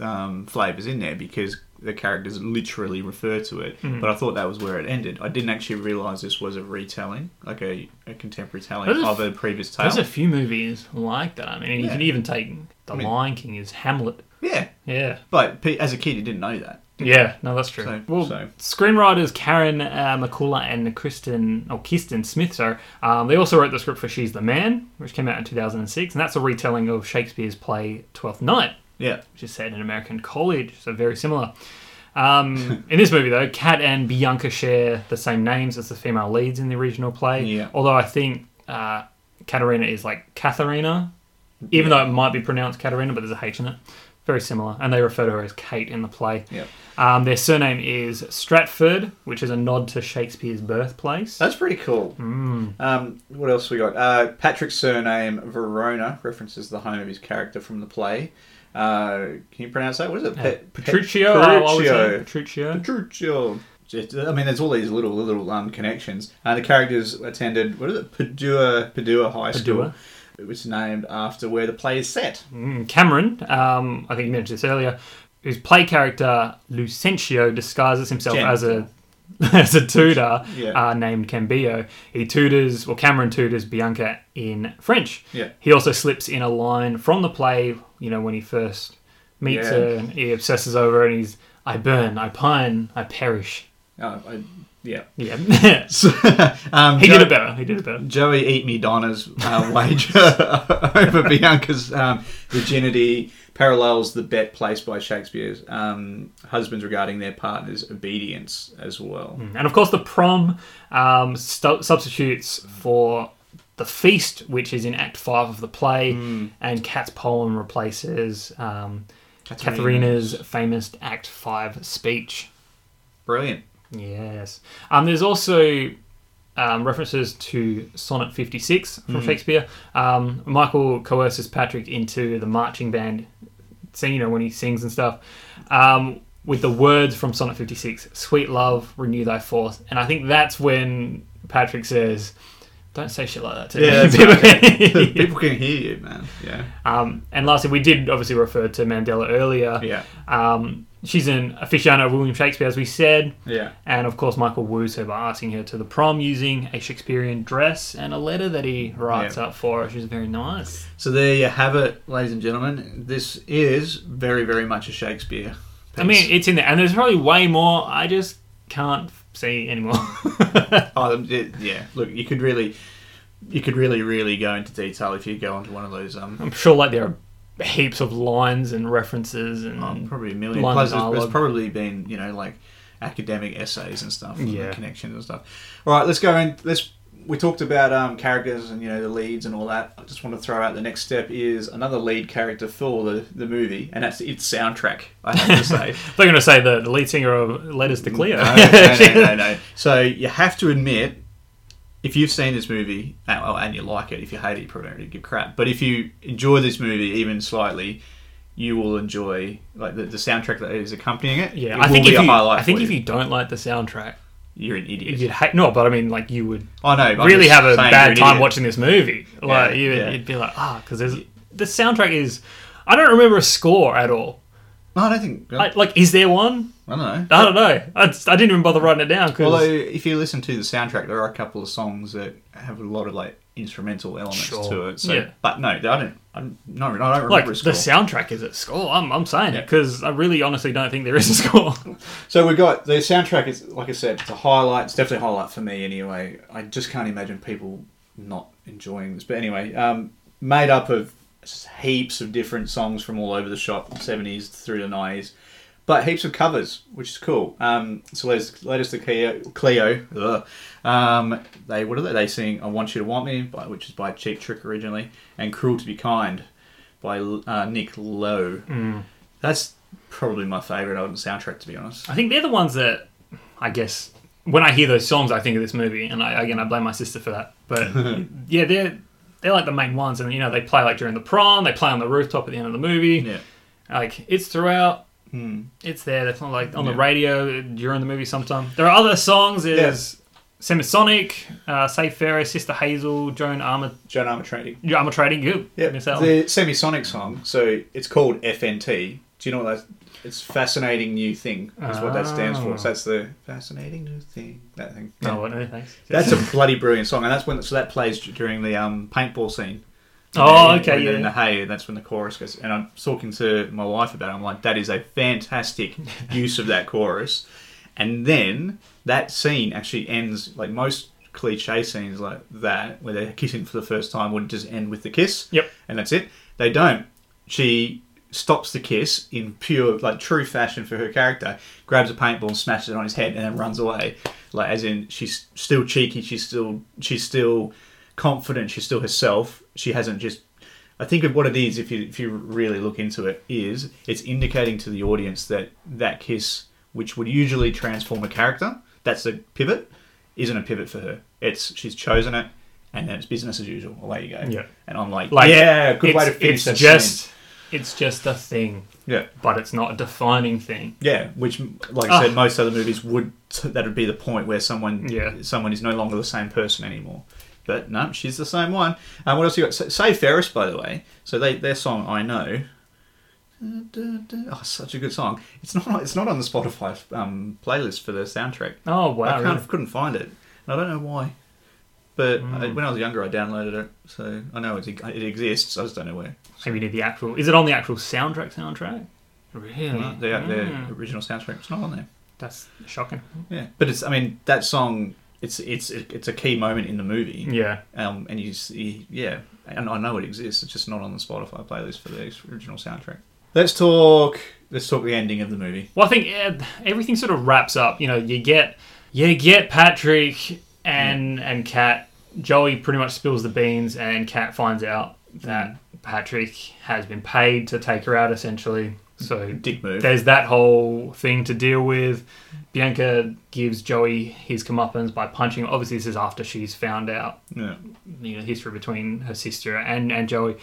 [SPEAKER 2] um, flavors in there because the characters literally refer to it,
[SPEAKER 1] Hmm.
[SPEAKER 2] but I thought that was where it ended. I didn't actually realize this was a retelling, like a, a contemporary telling
[SPEAKER 1] There's
[SPEAKER 2] of a previous tale.
[SPEAKER 1] There's a few movies like that. I mean, you
[SPEAKER 2] Yeah.
[SPEAKER 1] can even take The
[SPEAKER 2] I mean-
[SPEAKER 1] Lion King is Hamlet.
[SPEAKER 2] yeah,
[SPEAKER 1] Yeah.
[SPEAKER 2] but as a kid, you didn't know that.
[SPEAKER 1] Yeah, no, that's true.
[SPEAKER 2] So-
[SPEAKER 1] well,
[SPEAKER 2] so-
[SPEAKER 1] screenwriters Karen uh, McCullah and Kristen, or Kirsten Smith, sorry, um, they also wrote the script for She's the Man, which came out in 2006, and that's a retelling of Shakespeare's play Twelfth Night,
[SPEAKER 2] Yeah,
[SPEAKER 1] which is set in an American college, so very similar. Um, in this movie, though, Kat and Bianca share the same names as the female leads in the original play.
[SPEAKER 2] Yeah.
[SPEAKER 1] Although I think uh, Katerina is like Katharina, even though it might be pronounced Katerina, but there's a H in it. Very similar, and they refer to her as Kate in the play.
[SPEAKER 2] yeah.
[SPEAKER 1] Um, their surname is Stratford, which is a nod to Shakespeare's birthplace.
[SPEAKER 2] That's pretty cool.
[SPEAKER 1] Hmm.
[SPEAKER 2] Um, what else we got? Uh, Patrick's surname Verona references the home of his character from the play. Uh, can you pronounce that? What is it? Pe-
[SPEAKER 1] Petruchio.
[SPEAKER 2] Petruchio.
[SPEAKER 1] Petruchio.
[SPEAKER 2] Petruchio. Just, I mean, there's all these little little um, connections. Uh, the characters attended what is it, Padua Padua High School, which is named after where the play is set.
[SPEAKER 1] Mm, Cameron, um, I think you mentioned this earlier, whose play character Lucentio disguises himself
[SPEAKER 2] Gentle.
[SPEAKER 1] as a as a tutor
[SPEAKER 2] Yeah.
[SPEAKER 1] uh, named Cambio. He tutors, well, Cameron tutors Bianca in French.
[SPEAKER 2] Yeah.
[SPEAKER 1] He also slips in a line from the play, you know, when he first meets
[SPEAKER 2] Yeah.
[SPEAKER 1] her he obsesses over her and he's, I burn, I pine, I perish.
[SPEAKER 2] Oh, I, yeah.
[SPEAKER 1] Yeah.
[SPEAKER 2] um,
[SPEAKER 1] he
[SPEAKER 2] Jo-
[SPEAKER 1] did it better. He did it better.
[SPEAKER 2] Joey Eat Me Donner's uh, wager over Bianca's um, virginity parallels the bet placed by Shakespeare's um, husbands regarding their partner's obedience as well.
[SPEAKER 1] And of course, the prom um, stu- substitutes for the feast, which is in Act Five of the play, and Kat's poem replaces um, Katharina's famous Act Five speech.
[SPEAKER 2] Brilliant.
[SPEAKER 1] Yes. Um, there's also um, references to Sonnet 56 from Shakespeare. Um, Michael coerces Patrick into the marching band scene, you know, when he sings and stuff, um, with the words from Sonnet 56 Sweet love, renew thy force. And I think that's when Patrick says, Don't say shit like that to
[SPEAKER 2] Yeah,
[SPEAKER 1] me."
[SPEAKER 2] that's right. People can hear you, man. Yeah.
[SPEAKER 1] Um, and lastly, we did obviously refer to Mandella earlier.
[SPEAKER 2] Yeah.
[SPEAKER 1] Um, she's an aficionado of William Shakespeare, as we said.
[SPEAKER 2] Yeah.
[SPEAKER 1] And of course, Michael woos her by asking her to the prom using a Shakespearean dress and a letter that he writes
[SPEAKER 2] Yeah.
[SPEAKER 1] up for her. She's very nice.
[SPEAKER 2] So there you have it, ladies and gentlemen. This is very, very much a Shakespeare.
[SPEAKER 1] I mean, it's in there, and there's probably way more. I just can't see anymore.
[SPEAKER 2] Oh, um, it- yeah. Look, you could really, you could really, really go into detail if you go onto one of those. Um,
[SPEAKER 1] I'm sure, like there are heaps of lines and references and
[SPEAKER 2] oh, probably a million.
[SPEAKER 1] lines
[SPEAKER 2] Plus,
[SPEAKER 1] of
[SPEAKER 2] there's, there's probably been you know like academic essays and stuff, and
[SPEAKER 1] Yeah.
[SPEAKER 2] connections and stuff. All right, let's go in. Let's. We talked about um, characters and you know the leads and all that. I just want to throw out the next step is another lead character for the, the movie, and that's its soundtrack. I have to say.
[SPEAKER 1] They're going to say the, the lead singer of Letters to Cleo.
[SPEAKER 2] no, no, no, no, no. So you have to admit, if you've seen this movie and, oh, and you like it, if you hate it, you probably don't really give crap. But if you enjoy this movie even slightly, you will enjoy like the, the soundtrack that is accompanying it.
[SPEAKER 1] Yeah,
[SPEAKER 2] it
[SPEAKER 1] I think if you, I think if you don't like the soundtrack,
[SPEAKER 2] you're an idiot.
[SPEAKER 1] you'd hate. No, but I mean, like you would
[SPEAKER 2] I know.
[SPEAKER 1] really have a bad time
[SPEAKER 2] idiot.
[SPEAKER 1] watching this movie. Like you,
[SPEAKER 2] yeah.
[SPEAKER 1] you'd be like, ah, because there's the soundtrack is. I don't remember a score at all.
[SPEAKER 2] No, I don't think.
[SPEAKER 1] I, like, is there one?
[SPEAKER 2] I don't know.
[SPEAKER 1] I don't know. I, just- I didn't even bother writing it down because
[SPEAKER 2] Although, if you listen to the soundtrack, there are a couple of songs that have a lot of like instrumental elements
[SPEAKER 1] Sure.
[SPEAKER 2] to it. So,
[SPEAKER 1] Yeah.
[SPEAKER 2] but no, I don't. I'm, no, I don't remember
[SPEAKER 1] like
[SPEAKER 2] a
[SPEAKER 1] the soundtrack is a score. I'm, I'm saying it because I really honestly don't think there is a score.
[SPEAKER 2] So we got the soundtrack is like I said, it's a highlight. It's definitely a highlight for me anyway. I just can't imagine people not enjoying this. But anyway, um, made up of heaps of different songs from all over the shop, seventies through the nineties, but heaps of covers, which is cool. Um, so Letters to Cleo. Ugh. Um, they what are they? They sing "I Want You to Want Me," by, which is by Cheap Trick originally, and "Cruel to Be Kind" by uh, Nick Lowe. That's probably my favourite album soundtrack, to be honest.
[SPEAKER 1] I think they're the ones that I guess when I hear those songs, I think of this movie, and I, again I blame my sister for that. But yeah, they're they're like the main ones, and you know they play like during the prom, they play on the rooftop at the end of the movie.
[SPEAKER 2] Yeah.
[SPEAKER 1] Like it's throughout. It's there. That's not like on the radio during the movie. Sometime there are other songs. There's Semisonic, uh, Save Ferris, Sister Hazel, Joan Armour,
[SPEAKER 2] Joan Armatrading.
[SPEAKER 1] Armour Trading. You
[SPEAKER 2] Yeah,
[SPEAKER 1] miss that one.
[SPEAKER 2] the semisonic song. So it's called FNT. Do you know what that? It's fascinating new thing. Is what that stands for. So that's the fascinating new thing. That thing.
[SPEAKER 1] No, what, no, thanks.
[SPEAKER 2] That's a bloody brilliant song, and that's when so that plays during the um, paintball scene.
[SPEAKER 1] Oh,
[SPEAKER 2] When
[SPEAKER 1] okay,
[SPEAKER 2] they're In
[SPEAKER 1] yeah.
[SPEAKER 2] the hay, and that's when the chorus goes. And I'm talking to my wife about. it. I'm like, that is a fantastic use of that chorus. And then that scene actually ends like most cliche scenes like that, where they're kissing for the first time, would just end with the kiss.
[SPEAKER 1] Yep.
[SPEAKER 2] And that's it. They don't. She stops the kiss in pure, like true fashion for her character, grabs a paintball and smashes it on his head, and then runs away. Like as in, she's still cheeky. She's still she's still confident. She's still herself. She hasn't just. I think of what it is. If you if you really look into it, is it's indicating to the audience that that kiss, which would usually transform a character, that's a pivot, isn't a pivot for her. It's she's chosen it, and then it's business as usual. Away you go.
[SPEAKER 1] Yeah.
[SPEAKER 2] And I'm like,
[SPEAKER 1] Like
[SPEAKER 2] yeah, good way to finish
[SPEAKER 1] It's just
[SPEAKER 2] scene.
[SPEAKER 1] It's just a thing,
[SPEAKER 2] Yeah.
[SPEAKER 1] but it's not a defining thing.
[SPEAKER 2] Yeah, which, like I said, most other movies would that would be the point where someone
[SPEAKER 1] Yeah.
[SPEAKER 2] someone is no longer the same person anymore. But no, she's the same one. And what else you got? Sa- Save Ferris, by the way. So they their song I know. Oh, such a good song. It's not. It's not on the Spotify um, playlist for the soundtrack.
[SPEAKER 1] Oh wow!
[SPEAKER 2] I
[SPEAKER 1] really?
[SPEAKER 2] couldn't find it. And I don't know why. But
[SPEAKER 1] Hmm.
[SPEAKER 2] I, when I was younger, I downloaded it, so I know it, it exists. I just don't know where.
[SPEAKER 1] Maybe you need the actual. Is it on the actual soundtrack? Soundtrack? Really?
[SPEAKER 2] The, the
[SPEAKER 1] Mm.
[SPEAKER 2] original soundtrack, it's not on there.
[SPEAKER 1] That's shocking.
[SPEAKER 2] Yeah, but it's. I mean, that song. It's it's it's a key moment in the movie.
[SPEAKER 1] Yeah.
[SPEAKER 2] Um, and you see, yeah, and I know it exists. It's just not on the Spotify playlist for the original soundtrack. Let's talk. Let's talk the ending of the movie.
[SPEAKER 1] Well, I think uh, everything sort of wraps up. You know, you get you get Patrick and and Kat. Joey pretty much spills the beans, and Kat finds out that Patrick has been paid to take her out, essentially. So
[SPEAKER 2] Dick move.
[SPEAKER 1] there's that whole thing to deal with. Bianca gives Joey his comeuppance by punching. Obviously, this is after she's found out
[SPEAKER 2] Yeah.
[SPEAKER 1] you know history between her sister and and Joey.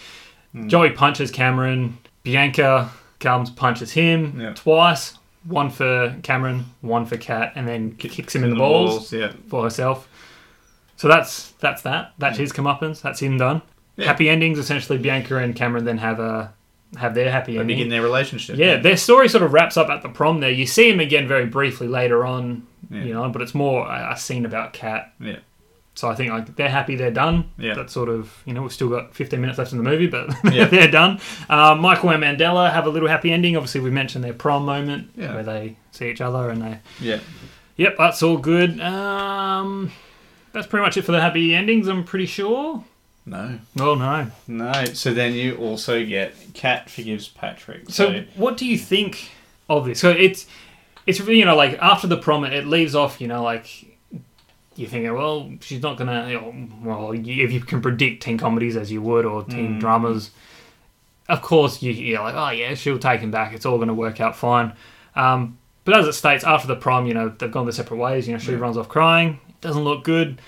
[SPEAKER 2] Hmm.
[SPEAKER 1] Joey punches Cameron. Bianca comes punches him
[SPEAKER 2] Yeah.
[SPEAKER 1] twice. One for Cameron, one for Kat, and then kicks him in the, balls,
[SPEAKER 2] Yeah.
[SPEAKER 1] for herself. So that's that's that. That's his comeuppance. That's him done.
[SPEAKER 2] Yeah.
[SPEAKER 1] Happy endings. Essentially, Bianca and Cameron then have a have their happy
[SPEAKER 2] They
[SPEAKER 1] ending.
[SPEAKER 2] begin their relationship.
[SPEAKER 1] Yeah, their story sort of wraps up at the prom there. You see him again very briefly later on,
[SPEAKER 2] Yeah.
[SPEAKER 1] you know, but it's more a, a scene about Kat.
[SPEAKER 2] Yeah.
[SPEAKER 1] So I think like they're happy they're done.
[SPEAKER 2] Yeah.
[SPEAKER 1] That's sort of you know we've still got 15 minutes left in the movie, but
[SPEAKER 2] Yeah.
[SPEAKER 1] they're done. Uh, Michael and Mandella have a little happy ending. Obviously, we mentioned their prom moment
[SPEAKER 2] Yeah.
[SPEAKER 1] where they see each other and they.
[SPEAKER 2] Yeah.
[SPEAKER 1] Yep, that's all good. Um, that's pretty much it for the happy endings. I'm pretty sure.
[SPEAKER 2] No.
[SPEAKER 1] Oh no.
[SPEAKER 2] No. So then you also get Kat forgives Patrick.
[SPEAKER 1] So, what do you think of this? So it's it's you know like after the prom, it leaves off you know like you're thinking, well, she's not gonna. You know, well, if you can predict teen comedies as you would or teen dramas, of course you, you're like, oh yeah, she'll take him back. It's all gonna work out fine. Um, but as it states, after the prom, you know they've gone their separate ways. You know, she runs off crying. It doesn't look good.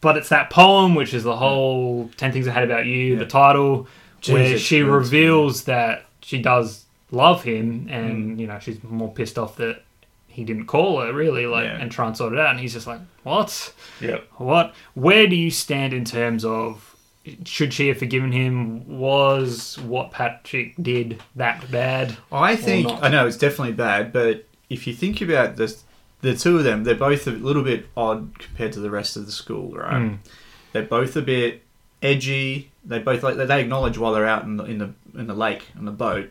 [SPEAKER 1] But it's that poem, which is the whole 10 Things I Hate About You, the title, where she
[SPEAKER 2] Christ,
[SPEAKER 1] reveals that she does love him and, mm. you know, she's more pissed off that he didn't call her, really, like,
[SPEAKER 2] Yeah.
[SPEAKER 1] and try and sort it out. And he's just like, what?
[SPEAKER 2] yeah.
[SPEAKER 1] What? Where do you stand in terms of should she have forgiven him? Was what Patrick did that bad?
[SPEAKER 2] I think. I know it's definitely bad, but if you think about this, the two of them, they're both a little bit odd compared to the rest of the school, right?
[SPEAKER 1] Mm.
[SPEAKER 2] They're both a bit edgy. They both like they acknowledge while they're out in the in the in the lake on the boat.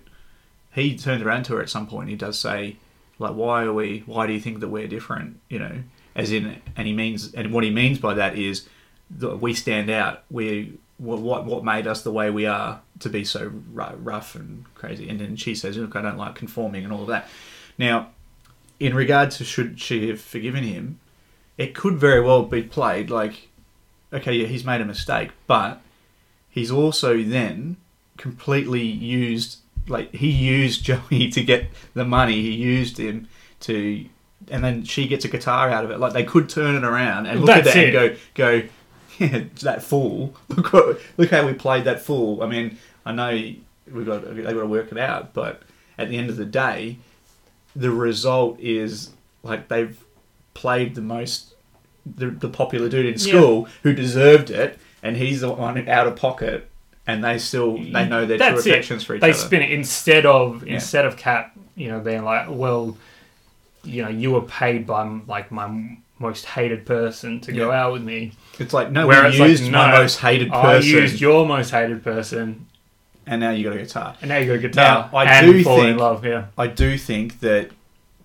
[SPEAKER 2] He turns around to her at some point. He does say, like, "Why are we? Why do you think that we're different?" You know, as in, and he means, and what he means by that is that we stand out. We what what what made us the way we are to be so rough and crazy. And then she says, "Look, I don't like conforming and all of that." Now, in regard to should she have forgiven him, it could very well be played like, okay, yeah, he's made a mistake, but he's also then completely used, like he used Joey to get the money. He used him to, and then she gets a guitar out of it. Like they could turn it around and look
[SPEAKER 1] That's
[SPEAKER 2] at that
[SPEAKER 1] it.
[SPEAKER 2] and go, go, yeah, that fool. Look, what, look how we played that fool. I mean, I know we got they got to work it out, but at the end of the day, the result is like they've played the most the, the popular dude in school who deserved it, and he's the one out of pocket, and they still they know their true affections
[SPEAKER 1] it.
[SPEAKER 2] for each
[SPEAKER 1] they
[SPEAKER 2] other.
[SPEAKER 1] spin it instead of
[SPEAKER 2] Yeah.
[SPEAKER 1] instead of Kat, you know, being like, well, you know, you were paid by like my most hated person to go out with me.
[SPEAKER 2] It's like no,
[SPEAKER 1] Where
[SPEAKER 2] we
[SPEAKER 1] it's like,
[SPEAKER 2] used my most hated person.
[SPEAKER 1] I used your most hated person,
[SPEAKER 2] and now you got a guitar.
[SPEAKER 1] and now you got a guitar
[SPEAKER 2] Now, I
[SPEAKER 1] and
[SPEAKER 2] do
[SPEAKER 1] fall in
[SPEAKER 2] think-
[SPEAKER 1] love. Yeah,
[SPEAKER 2] I do think that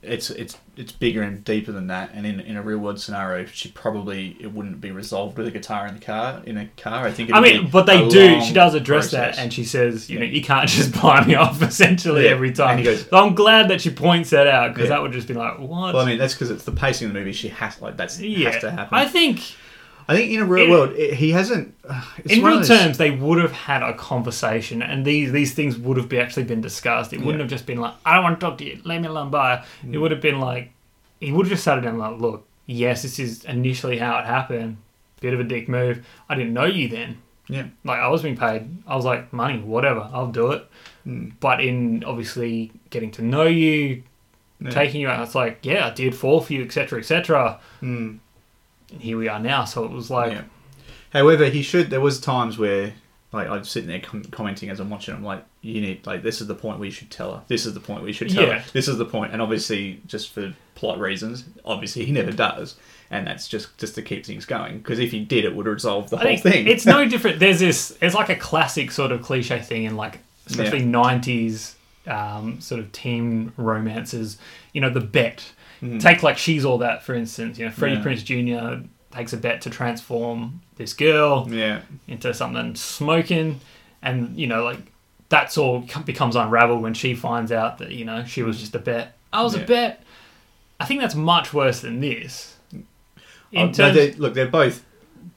[SPEAKER 2] it's it's it's bigger and deeper than that. And in in a real world scenario, she probably it wouldn't be resolved with a guitar in the car in a car. I think.
[SPEAKER 1] I mean, but they do. She does address
[SPEAKER 2] process.
[SPEAKER 1] that, and she says, you know, you can't just buy me off essentially
[SPEAKER 2] Yeah.
[SPEAKER 1] every time.
[SPEAKER 2] And he goes-
[SPEAKER 1] so I'm glad that she points that out because
[SPEAKER 2] Yeah.
[SPEAKER 1] that would just be like, what?
[SPEAKER 2] Well, I mean, that's because it's the pacing of the movie. She has like that's
[SPEAKER 1] yeah,
[SPEAKER 2] has to happen.
[SPEAKER 1] I think
[SPEAKER 2] I think in a real
[SPEAKER 1] In-
[SPEAKER 2] world, it, he hasn't. Uh, it's
[SPEAKER 1] in real terms, they would have had a conversation, and these these things would have be actually been discussed. It wouldn't
[SPEAKER 2] Yeah.
[SPEAKER 1] have just been like, "I don't want to talk to you. Leave me alone." Bye. It would have been like, he would have just sat down and like, "Look, yes, this is initially how it happened. Bit of a dick move. I didn't know you then.
[SPEAKER 2] Yeah.
[SPEAKER 1] Like I was being paid. I was like, money, whatever, I'll do it.
[SPEAKER 2] Hmm.
[SPEAKER 1] But in obviously getting to know you, taking you out, it's like, yeah, I did fall for you, etc., etc. Here we are now. So it was like.
[SPEAKER 2] Yeah. However, he should. There was times where, like, I'm sitting there com- commenting as I'm watching. I'm like, you need like this is the point where you should tell her. This is the point where you should tell
[SPEAKER 1] Yeah.
[SPEAKER 2] her. This is the point. And obviously, just for plot reasons, obviously he never does. And that's just just to keep things going. Because if he did, it would resolve the
[SPEAKER 1] I
[SPEAKER 2] whole thing.
[SPEAKER 1] it's no different. There's this. It's like a classic sort of cliche thing in like especially
[SPEAKER 2] Yeah.
[SPEAKER 1] '90s um, sort of teen romances. You know, the bet.
[SPEAKER 2] Mm-hmm.
[SPEAKER 1] Take like she's all that for instance. You know, Freddie
[SPEAKER 2] Yeah.
[SPEAKER 1] Prinze Jr. takes a bet to transform this girl
[SPEAKER 2] yeah.
[SPEAKER 1] into something smoking, and you know, like that's all becomes unraveled when she finds out that you know she was just a bet. I was
[SPEAKER 2] Yeah.
[SPEAKER 1] a bet. I think that's much worse than this.
[SPEAKER 2] Oh,
[SPEAKER 1] In
[SPEAKER 2] no,
[SPEAKER 1] terms,
[SPEAKER 2] they- look, they're both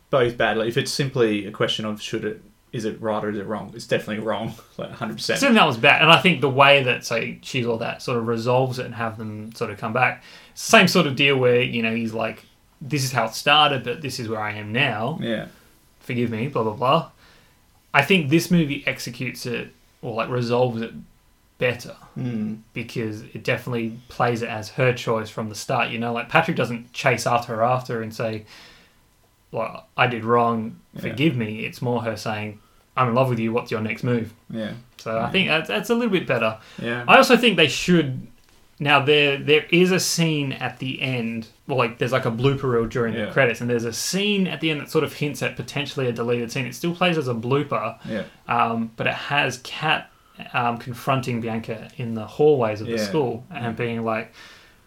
[SPEAKER 2] both bad. Like, if it's simply a question of should it is it right or is it wrong, it's definitely wrong. Like 100. percent
[SPEAKER 1] Certainly that was bad, and I think the way that say she's all that sort of resolves it and have them sort of come back, same sort of deal where you know he's like, this is how it started, but this is where I am now.
[SPEAKER 2] Yeah.
[SPEAKER 1] Forgive me, blah blah blah. I think this movie executes it or like resolves it better hmm. because it definitely plays it as her choice from the start. You know, like Patrick doesn't chase after her after and say, "Well, I did wrong, forgive me." It's more her saying, "I'm in love with you. What's your next move?"
[SPEAKER 2] Yeah.
[SPEAKER 1] So I think that's, that's a little bit better.
[SPEAKER 2] Yeah.
[SPEAKER 1] I also think they should. Now there there is a scene at the end, well, like there's like a blooper reel during
[SPEAKER 2] Yeah.
[SPEAKER 1] the credits, and there's a scene at the end that sort of hints at potentially a deleted scene. It still plays as a blooper,
[SPEAKER 2] Yeah.
[SPEAKER 1] um, but it has Kat um, confronting Bianca in the hallways of the school and being like,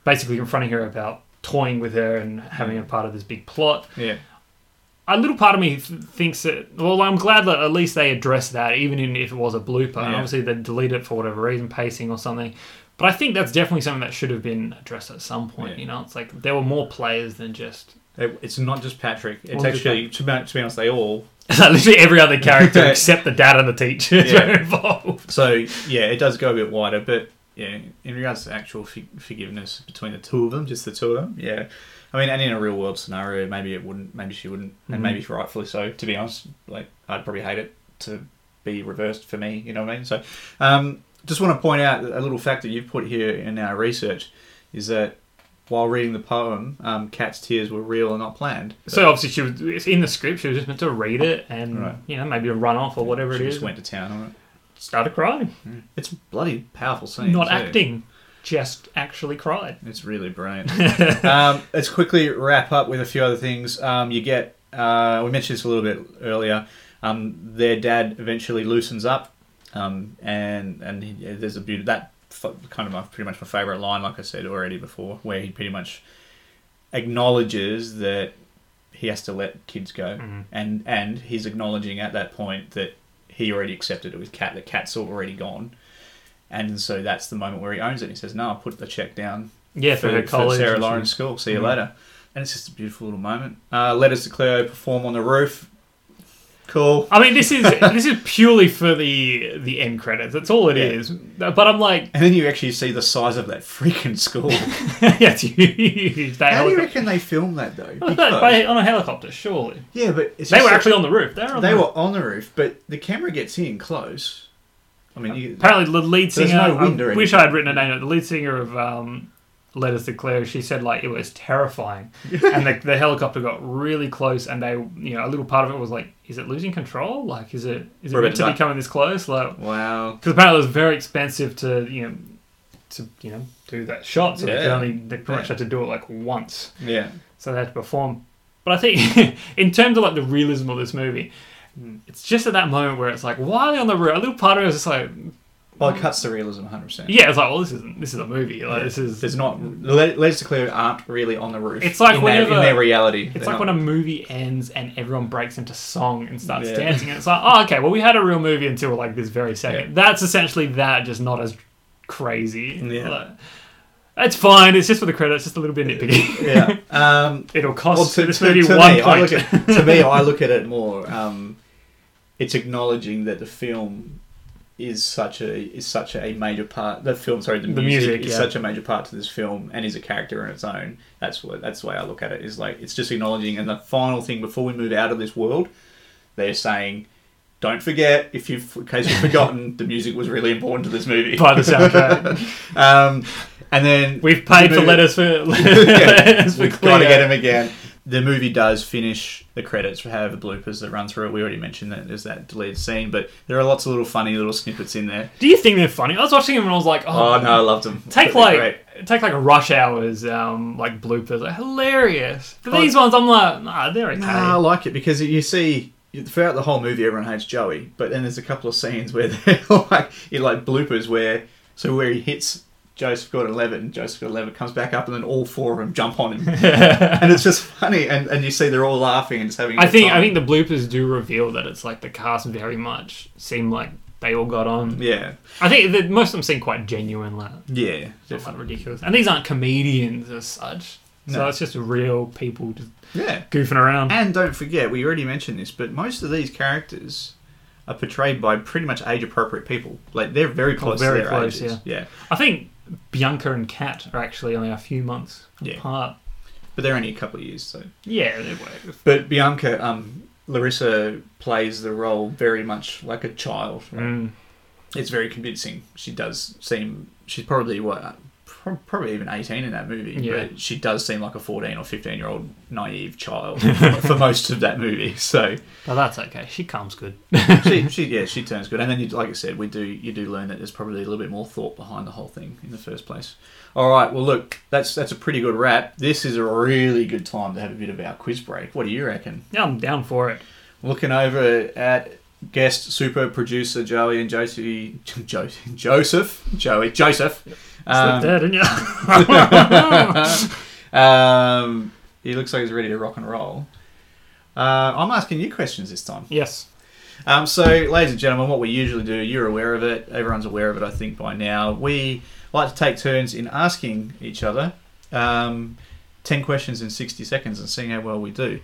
[SPEAKER 1] basically confronting her about toying with her and having a part of this big plot
[SPEAKER 2] Yeah.
[SPEAKER 1] A little part of me th- thinks that. Well, I'm glad that at least they addressed that, even in, if it was a blooper. And
[SPEAKER 2] Yeah.
[SPEAKER 1] obviously, they deleted it for whatever reason, pacing or something. But I think that's definitely something that should have been addressed at some point.
[SPEAKER 2] Yeah.
[SPEAKER 1] You know, it's like there were more players than just.
[SPEAKER 2] It- It's not just Patrick. It's
[SPEAKER 1] Well,
[SPEAKER 2] actually, to be, to be honest, they all.
[SPEAKER 1] Literally every other character except the dad and the teachers
[SPEAKER 2] Yeah.
[SPEAKER 1] involved.
[SPEAKER 2] So yeah, it does go a bit wider, but yeah, in regards to actual f- forgiveness between the two of them, just the two of them, yeah. I mean, and in a real world scenario, maybe it wouldn't, maybe she wouldn't, and maybe rightfully so. To be honest, like I'd probably hate it to be reversed for me. You know what I mean? So, um, just want to point out a little fact that you've put here in our research is that while reading the poem, um, Kat's tears were real and not planned.
[SPEAKER 1] So obviously, she was it's in the script. She was just meant to read it and
[SPEAKER 2] Right.
[SPEAKER 1] you know maybe a run off or whatever
[SPEAKER 2] she
[SPEAKER 1] it is.
[SPEAKER 2] just went to town on it.
[SPEAKER 1] Started crying,
[SPEAKER 2] It's a bloody powerful scene.
[SPEAKER 1] not
[SPEAKER 2] too.
[SPEAKER 1] acting, just actually cried.
[SPEAKER 2] It's really brilliant. um, let's quickly wrap up with a few other things. Um, you get, uh, we mentioned this a little bit earlier. Um, their dad eventually loosens up, um, and and he, there's a beauty that kind of my, pretty much my favorite line, like I said already before, where he pretty much acknowledges that he has to let kids go, and and he's acknowledging at that point that he already accepted it with Kat. That Kat's already gone. And so that's the moment where he owns it. He says, "No, I'll put the check down
[SPEAKER 1] Yeah, for, her college.
[SPEAKER 2] Sarah Lawrence School. See you later. And it's just a beautiful little moment. Uh, Letters to Cleo perform on the roof. Cool.
[SPEAKER 1] I mean, this is this is purely for the the end credits. That's all it
[SPEAKER 2] Yeah.
[SPEAKER 1] is. But I'm like,
[SPEAKER 2] And then you actually see the size of that freaking school.
[SPEAKER 1] yeah, it's huge. They
[SPEAKER 2] How do you reckon they filmed that though? Because-
[SPEAKER 1] by- on a helicopter, surely.
[SPEAKER 2] yeah, but it's
[SPEAKER 1] They were
[SPEAKER 2] that
[SPEAKER 1] actually on the roof. They were. On
[SPEAKER 2] They
[SPEAKER 1] the
[SPEAKER 2] were on the roof, but the camera gets in close. I mean, you,
[SPEAKER 1] Apparently, the lead
[SPEAKER 2] There's
[SPEAKER 1] singer.
[SPEAKER 2] no
[SPEAKER 1] I wish. I had written a name. The lead singer of um, Letters to Claire. She said like it was terrifying, and the, the helicopter got really close, and they, you know, a little part of it was like, is it losing control? Like, is it is it meant to be coming this close? Like,
[SPEAKER 2] wow.
[SPEAKER 1] because apparently it was very expensive to you know to you know do that shot so they could only they pretty much
[SPEAKER 2] Yeah.
[SPEAKER 1] had to do it like once
[SPEAKER 2] Yeah.
[SPEAKER 1] so they had to perform but i think in terms of like the realism of this movie. It's just at that moment where it's like why are they on the roof a little part of me just like
[SPEAKER 2] Well, it cuts the realism 100%.
[SPEAKER 1] yeah it's like well this isn't this is a movie like this is
[SPEAKER 2] There's not. Le- Letters to Cleo aren't really on the roof.
[SPEAKER 1] It's like
[SPEAKER 2] in their,
[SPEAKER 1] whenever-
[SPEAKER 2] in their reality.
[SPEAKER 1] it's
[SPEAKER 2] They're
[SPEAKER 1] like
[SPEAKER 2] not.
[SPEAKER 1] when a movie ends and everyone breaks into song and starts
[SPEAKER 2] Yeah.
[SPEAKER 1] dancing and it's like oh okay well we had a real movie until like this very second
[SPEAKER 2] Yeah.
[SPEAKER 1] that's essentially that just not as crazy
[SPEAKER 2] Yeah.
[SPEAKER 1] Like, it's fine it's just for the credits just a little bit nitpicky
[SPEAKER 2] Yeah. Um,
[SPEAKER 1] it'll
[SPEAKER 2] Well,
[SPEAKER 1] cost
[SPEAKER 2] to,
[SPEAKER 1] this
[SPEAKER 2] to,
[SPEAKER 1] movie
[SPEAKER 2] to
[SPEAKER 1] one
[SPEAKER 2] me, I
[SPEAKER 1] point
[SPEAKER 2] look at, to me, I look at it more. Um, it's acknowledging that the film is such a is such a major part. The film, sorry, the,
[SPEAKER 1] The
[SPEAKER 2] music,
[SPEAKER 1] music,
[SPEAKER 2] is
[SPEAKER 1] yeah.
[SPEAKER 2] such a major part to this film, and is a character in its own. That's what that's the way I look at it. Is like it's just acknowledging, and the final thing before we move out of this world, they're saying, "Don't forget, if you've, in case you've forgotten, the music was really important to this movie."
[SPEAKER 1] By the soundtrack.
[SPEAKER 2] um, and then
[SPEAKER 1] We've paid for letters for letters for
[SPEAKER 2] We've got to get him again. The movie does finish the credits for however bloopers that run through it. We already mentioned that there's that deleted scene, but there are lots of little funny little snippets in there.
[SPEAKER 1] Do you think they're funny? I was watching them and I was like, oh,
[SPEAKER 2] Oh no, I loved them.
[SPEAKER 1] Take
[SPEAKER 2] They're
[SPEAKER 1] like
[SPEAKER 2] great.
[SPEAKER 1] take like a rush hours um like bloopers, like hilarious. But
[SPEAKER 2] Oh.
[SPEAKER 1] these ones, I'm like, nah, they're okay.
[SPEAKER 2] Nah, I like it because you see throughout the whole movie, everyone hates Joey, but then there's a couple of scenes where they're like, in like bloopers where so where he hits Joseph Gordon-Levitt and Joseph Gordon-Levitt comes back up and then all four of them jump on him, and it's just funny, and, and you see they're all laughing and just having. a
[SPEAKER 1] I think I think the bloopers do reveal that it's like the cast very much seem like they all got on.
[SPEAKER 2] yeah,
[SPEAKER 1] I think that most of them seem quite genuine, like
[SPEAKER 2] yeah,
[SPEAKER 1] not like ridiculous. And these aren't comedians as such, so
[SPEAKER 2] No.
[SPEAKER 1] it's just real people just
[SPEAKER 2] yeah.
[SPEAKER 1] goofing around.
[SPEAKER 2] And don't forget, we already mentioned this, but most of these characters are portrayed by pretty much age-appropriate people. Like they're very oh, close
[SPEAKER 1] very
[SPEAKER 2] to their
[SPEAKER 1] close,
[SPEAKER 2] ages.
[SPEAKER 1] yeah. I think Bianca and Kat are actually only a few months
[SPEAKER 2] Yeah.
[SPEAKER 1] apart.
[SPEAKER 2] but they're only a couple of years. So,
[SPEAKER 1] Yeah, they were.
[SPEAKER 2] but Bianca, um, Larisa plays the role very much like a child. right?
[SPEAKER 1] Mm.
[SPEAKER 2] It's very convincing. She does seem. She's probably what. Pro- Probably even 18 in that movie,
[SPEAKER 1] Yeah.
[SPEAKER 2] but she does seem like a 14 or 15 year old naive child for most of that movie. So,
[SPEAKER 1] But that's okay. She comes good.
[SPEAKER 2] she, she yeah she turns good and then you, like I said we do you do learn that there's probably a little bit more thought behind the whole thing in the first place all right well look that's that's a pretty good wrap this is a really good time to have a bit of our quiz break what do you reckon
[SPEAKER 1] yeah, I'm down for it.
[SPEAKER 2] looking over at guest super producer Joey and Josie jo- Joseph Joey Joseph
[SPEAKER 1] Slipped
[SPEAKER 2] um,
[SPEAKER 1] there, didn't you?
[SPEAKER 2] um, he looks like he's ready to rock and roll uh, I'm asking you questions this time
[SPEAKER 1] yes.
[SPEAKER 2] Um, so, ladies and gentlemen, what we usually do, you're aware of it, everyone's aware of it, I think, by now. We like to take turns in asking each other um, 10 questions in 60 seconds and seeing how well we do.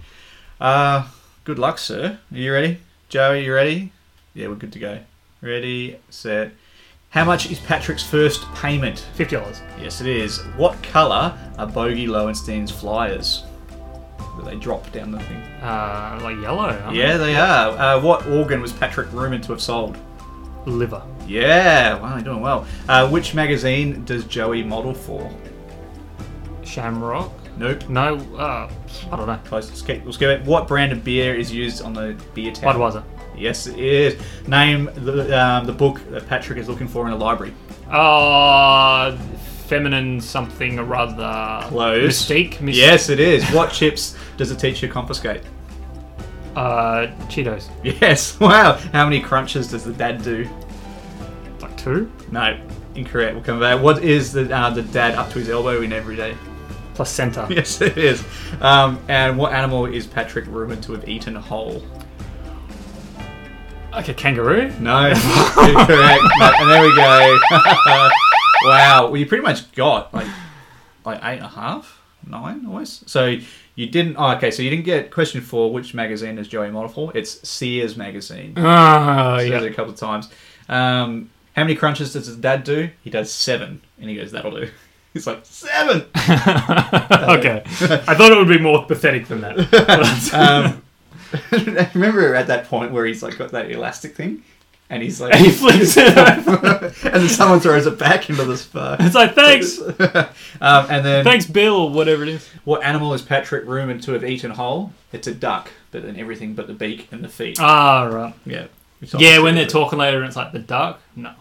[SPEAKER 2] Uh, good luck, sir. Are you ready? Joey, you ready? Yeah, we're good to go. Ready, set. How much is Patrick's first payment?
[SPEAKER 1] Fifty dollars.
[SPEAKER 2] Yes, it is. What colour are Bogey Lowenstein's flyers? That they drop down the thing.
[SPEAKER 1] Uh, like yellow. aren't
[SPEAKER 2] Yeah, they are. Uh, what organ was Patrick rumoured to have sold?
[SPEAKER 1] they? Liver.
[SPEAKER 2] Yeah, wow, you're doing well. Uh, which magazine does Joey model for?
[SPEAKER 1] Shamrock.
[SPEAKER 2] Nope.
[SPEAKER 1] No. Uh, I don't know.
[SPEAKER 2] Close. Let's get, let's get it. What brand of beer is used on the beer tap?
[SPEAKER 1] Budweiser.
[SPEAKER 2] Yes, it is. Name the, um, the book that Patrick is looking for in the library.
[SPEAKER 1] Uh, feminine something or rather.
[SPEAKER 2] Close.
[SPEAKER 1] Mystique. Mys-
[SPEAKER 2] Yes, it is. What chips does the teacher confiscate?
[SPEAKER 1] Uh, Cheetos.
[SPEAKER 2] Yes. Wow. How many crunches does the dad do?
[SPEAKER 1] Like two
[SPEAKER 2] No, incorrect. We'll come back. What is the uh, the dad up to his elbow in every day?
[SPEAKER 1] placenta.
[SPEAKER 2] Yes, it is. Um, and what animal is Patrick rumoured to have eaten whole?
[SPEAKER 1] Okay, kangaroo.
[SPEAKER 2] No, incorrect. No, and there we go. wow. Well, you pretty much got like like eight and a half, nine almost. So you didn't. Oh, okay. So you didn't get question four. Which magazine is Joey model for? It's Sears magazine.
[SPEAKER 1] Ah,
[SPEAKER 2] Says
[SPEAKER 1] yeah.
[SPEAKER 2] it a couple of times. Um, how many crunches does his dad do? He does seven, and he goes, "That'll do." He's like seven.
[SPEAKER 1] okay. I thought it would be more pathetic than that.
[SPEAKER 2] Um, remember at that point where he's like got that elastic thing, and he's like,
[SPEAKER 1] he flips it over.
[SPEAKER 2] and then someone throws it back into the spa.
[SPEAKER 1] It's like, thanks.
[SPEAKER 2] um, and then,
[SPEAKER 1] Thanks, Bill, or whatever it is.
[SPEAKER 2] what animal is Patrick rumoured to have eaten whole? It's a duck, but then everything but the beak and the feet.
[SPEAKER 1] Ah, right.
[SPEAKER 2] yeah.
[SPEAKER 1] Yeah, when they're talking later and it's like the duck. No.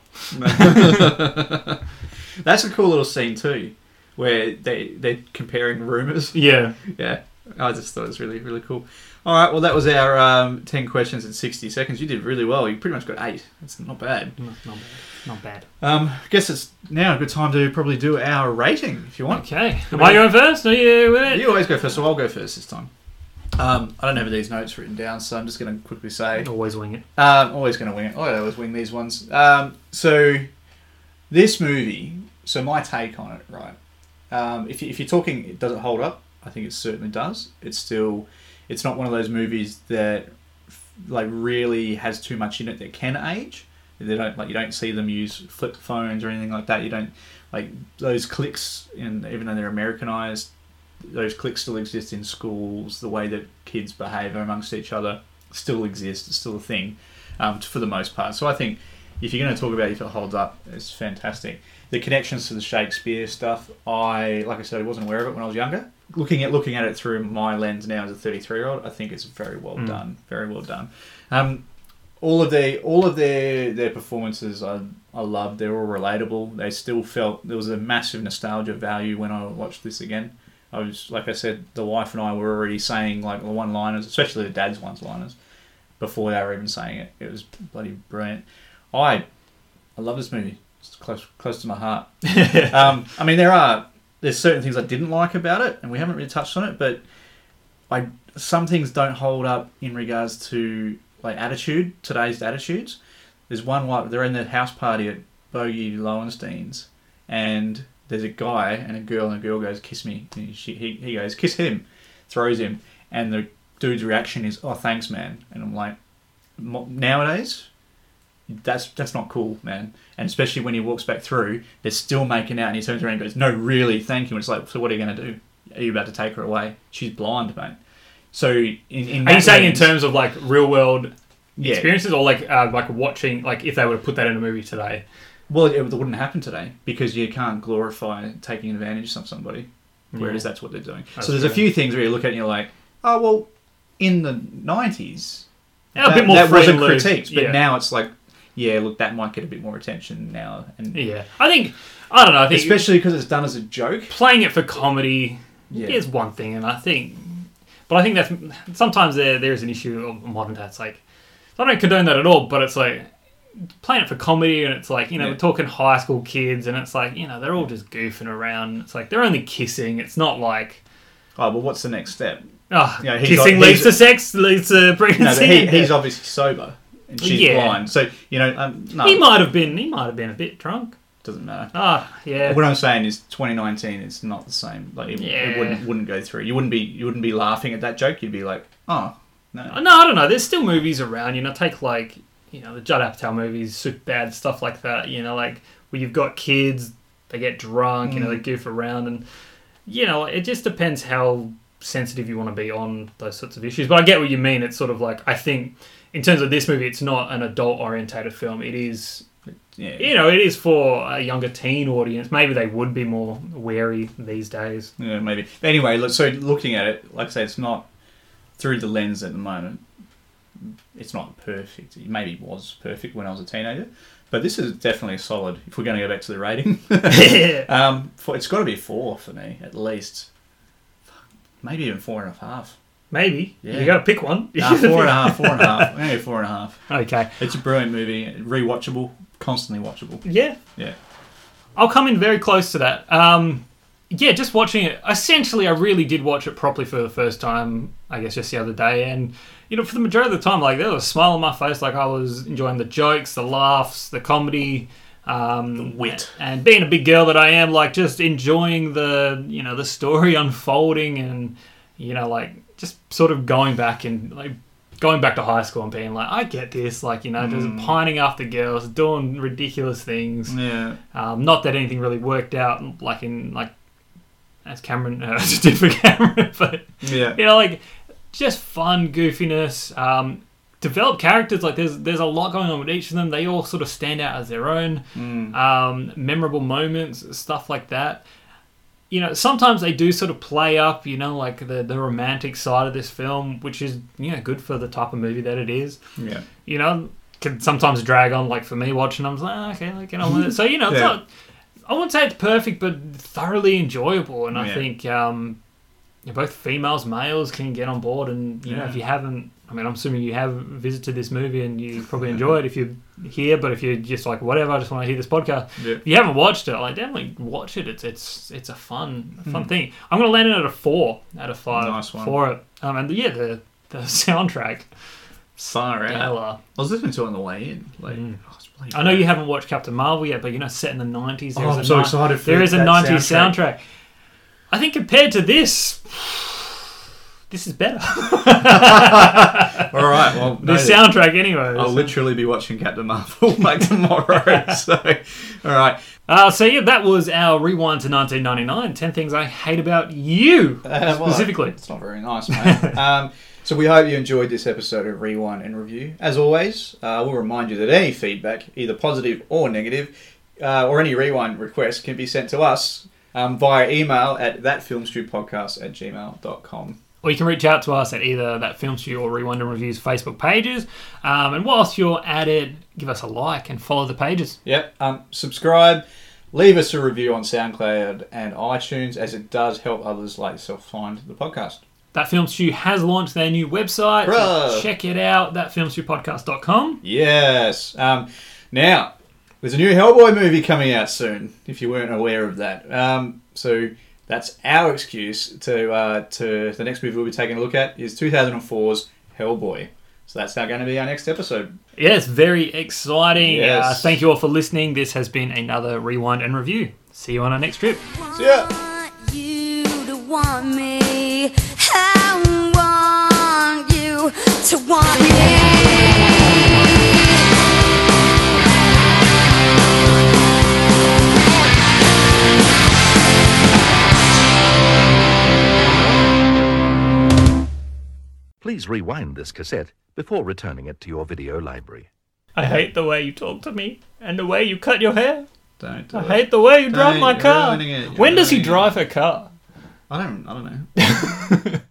[SPEAKER 2] That's a cool little scene too, where they they're comparing rumours.
[SPEAKER 1] Yeah.
[SPEAKER 2] Yeah, I just thought it was really really cool. All right, well that was our um, ten questions in sixty seconds. You did really well. You pretty much got eight. That's not bad.
[SPEAKER 1] No, not bad. Not bad.
[SPEAKER 2] Um, I guess it's now a good time to probably do our rating if you want.
[SPEAKER 1] Okay. Am I going first? Are you with it?
[SPEAKER 2] You always go first, so I'll go first this time. Um, I don't have these notes written down, so I'm just going to quickly say.
[SPEAKER 1] Always wing it.
[SPEAKER 2] Um, always going to wing it. Oh, I always wing these ones. Um, so, this movie, so my take on it, right? Um, if, you, if you're talking, it does it hold up? I think it certainly does. It's still, it's not one of those movies that like really has too much in it that can age. They don't like you don't see them use flip phones or anything like that. You don't like those clicks, and even though they're Americanized, those clicks still exist in schools. The way that kids behave amongst each other still exists. It's still a thing um, for the most part. So I think if you're going to talk about if it holds up, it's fantastic. The connections to the Shakespeare stuff, I like I said, I wasn't aware of it when I was younger. Looking at looking at it through my lens now as a 33 year old, I think it's very well done. Very well done. Um, all of their all of their their performances I I loved. They're all relatable. They still felt there was a massive nostalgia value when I watched this again. I was like I said, the wife and I were already saying like the one liners, especially the dad's one liners, before they were even saying it. It was bloody brilliant. I I love this movie. It's close close to my heart. um, I mean, there are there's certain things I didn't like about it, and we haven't really touched on it, but I some things don't hold up in regards to like attitude, today's attitudes. There's one like they're in the house party at Bogey Lowenstein's, and there's a guy and a girl, and the girl goes, "Kiss me." And she, he, he goes, "Kiss him," throws him, and the dude's reaction is, "Oh, thanks, man." And I'm like, nowadays, that's that's not cool, man. And especially when he walks back through, they're still making out, and he turns around and goes, "No, really, thank you." And it's like, so what are you going to do? Are you about to take her away? She's blind, mate. So in, in
[SPEAKER 1] Are you saying in terms of like real world
[SPEAKER 2] yeah,
[SPEAKER 1] experiences, or like uh, like watching like if they were to put that in a movie today?
[SPEAKER 2] Well, it wouldn't happen today because you can't glorify taking advantage of somebody, whereas
[SPEAKER 1] Yeah.
[SPEAKER 2] that's what they're doing.
[SPEAKER 1] That's
[SPEAKER 2] so there's a few things where you look at and you're like, oh well, in the '90s,
[SPEAKER 1] Yeah, a
[SPEAKER 2] that,
[SPEAKER 1] bit more
[SPEAKER 2] that wasn't critiqued, but
[SPEAKER 1] Yeah.
[SPEAKER 2] now it's like, yeah, look, that might get a bit more attention now, and
[SPEAKER 1] Yeah, I think I don't know. I think
[SPEAKER 2] especially because it's done as a joke.
[SPEAKER 1] playing it for comedy
[SPEAKER 2] Yeah.
[SPEAKER 1] is one thing, and I think, but I think that's sometimes there there is an issue of modern day. It's like I don't condone that at all, but it's like playing it for comedy, and it's like you know
[SPEAKER 2] Yeah.
[SPEAKER 1] we're talking high school kids, and it's like you know they're all just goofing around. It's like they're only kissing. It's not like.
[SPEAKER 2] Oh, well, what's the next step?
[SPEAKER 1] Ah, oh,
[SPEAKER 2] Yeah, he's
[SPEAKER 1] kissing
[SPEAKER 2] got-
[SPEAKER 1] leads to sex, leads to pregnancy.
[SPEAKER 2] but he, he's obviously sober, and she's
[SPEAKER 1] Yeah.
[SPEAKER 2] blind. So you know, um, no,
[SPEAKER 1] he might have been. He might have been a bit drunk.
[SPEAKER 2] doesn't matter.
[SPEAKER 1] Ah, yeah.
[SPEAKER 2] What I'm saying is, 2019, it's not the same. Like, it,
[SPEAKER 1] Yeah.
[SPEAKER 2] it wouldn't wouldn't go through. You wouldn't be you wouldn't be laughing at that joke. You'd be like, oh no.
[SPEAKER 1] No, I don't know. There's still movies around. You know, take like you know the Judd Apatow movies, Superbad stuff like that. You know, like where you've got kids, they get drunk. You know, they goof around, and you know, it just depends how sensitive you want to be on those sorts of issues. But I get what you mean. It's sort of like I think in terms of this movie, it's not an adult orientated film. It is.
[SPEAKER 2] Yeah.
[SPEAKER 1] You know, it is for a younger teen audience. Maybe they would be more wary these days.
[SPEAKER 2] Yeah, maybe. But anyway, so looking at it, like I say, it's not through the lens at the moment. It's not perfect. It maybe was perfect when I was a teenager, but this is definitely solid. If we're going to go back to the rating, um, for, it's got to be four for me at least. Maybe even four and a half.
[SPEAKER 1] Maybe
[SPEAKER 2] Yeah.
[SPEAKER 1] you got to pick one.
[SPEAKER 2] Nah, four and a half. Four and a half. Maybe four and a half.
[SPEAKER 1] Okay.
[SPEAKER 2] It's a brilliant movie. Rewatchable. Constantly watchable.
[SPEAKER 1] Yeah,
[SPEAKER 2] Yeah.
[SPEAKER 1] I'll come in very close to that. Um, yeah, just watching it. Essentially, I really did watch it properly for the first time. I guess just the other day, and you know, for the majority of the time, like there was a smile on my face, like I was enjoying the jokes, the laughs, the comedy, um, the
[SPEAKER 2] wit.
[SPEAKER 1] and being a big girl that I am, like just enjoying the you know the story unfolding, and you know, like just sort of going back and like going back to high school and being like, I get this, like you know, just pining after girls, doing ridiculous things.
[SPEAKER 2] Yeah.
[SPEAKER 1] Um, not that anything really worked out, like in like as Cameron uh, did for Cameron, but
[SPEAKER 2] Yeah.
[SPEAKER 1] you know, like just fun goofiness. Um, develop characters like there's there's a lot going on with each of them. They all sort of stand out as their own. Um, memorable moments, stuff like that. You know, sometimes they do sort of play up, you know, like the the romantic side of this film, which is you know good for the type of movie that it is
[SPEAKER 2] Yeah.
[SPEAKER 1] you know, can sometimes drag on. Like for me, watching, I'm like, ah, okay, like with it. So you know, it's not. I wouldn't say it's perfect, but thoroughly enjoyable. And I
[SPEAKER 2] Yeah.
[SPEAKER 1] think um, both females, males can get on board. And you know, if you haven't, I mean, I'm assuming you have visited this movie and you probably enjoy it if you're here. But if you're just like whatever, I just want to hear this podcast.
[SPEAKER 2] Yeah.
[SPEAKER 1] If you haven't watched it, like definitely watch it. It's it's it's a fun fun thing. I'm gonna land it at a four out of five
[SPEAKER 2] Nice one.
[SPEAKER 1] for it. Um, and yeah, the the soundtrack.
[SPEAKER 2] Far out.
[SPEAKER 1] Stellar.
[SPEAKER 2] I was listening to it on the way in. Like, it's bloody
[SPEAKER 1] Mm. I know you haven't watched Captain Marvel yet, but you know, set in the nineties.
[SPEAKER 2] Oh, I'm so excited for
[SPEAKER 1] There is a nineties
[SPEAKER 2] soundtrack.
[SPEAKER 1] soundtrack. I think compared to this, this is better.
[SPEAKER 2] All right. Well,
[SPEAKER 1] the
[SPEAKER 2] no,
[SPEAKER 1] soundtrack, anyway.
[SPEAKER 2] I'll literally be watching Captain Marvel like tomorrow. so, all right.
[SPEAKER 1] Uh, so yeah, that was our rewind to 1999. Ten things I hate about you
[SPEAKER 2] Uh, well,
[SPEAKER 1] specifically.
[SPEAKER 2] It's not very nice, mate. um, So we hope you enjoyed this episode of Rewind and Review. As always, uh, we'll remind you that any feedback, either positive or negative, uh, or any rewind requests can be sent to us um, via email at thatfilmstewpodcast at gmail.com.
[SPEAKER 1] Or you can reach out to us at either that Film Stew or Rewind and Reviews Facebook pages. Um, and whilst you're at it, give us a like and follow the pages.
[SPEAKER 2] Yep. Um, subscribe. Leave us a review on SoundCloud and iTunes, as it does help others like yourself find the podcast.
[SPEAKER 1] That Film Stew has launched their new website. so check it out, thatfilmstewpodcast.com.
[SPEAKER 2] Yes. Um, now, there's a new Hellboy movie coming out soon. If you weren't aware of that, um, so that's our excuse to uh, to the next movie we'll be taking a look at is 2004's Hellboy. So that's now going to be our next episode.
[SPEAKER 1] Yes, very exciting.
[SPEAKER 2] Yes.
[SPEAKER 1] Uh, thank you all for listening. This has been another Rewind and Review. See you on our next trip.
[SPEAKER 2] See ya.
[SPEAKER 8] you to want me. I want you to want me.
[SPEAKER 9] Please rewind this cassette before returning it to your video library.
[SPEAKER 1] I hate the way you talk to me and the way you cut your hair.
[SPEAKER 2] Don't. Do
[SPEAKER 1] I
[SPEAKER 2] it.
[SPEAKER 1] hate the way you drive
[SPEAKER 2] Don't,
[SPEAKER 1] my
[SPEAKER 2] you're
[SPEAKER 1] car.
[SPEAKER 2] ruining it, you're
[SPEAKER 1] When does he
[SPEAKER 2] ruining it.
[SPEAKER 1] drive a car?
[SPEAKER 2] I don't. I don't know.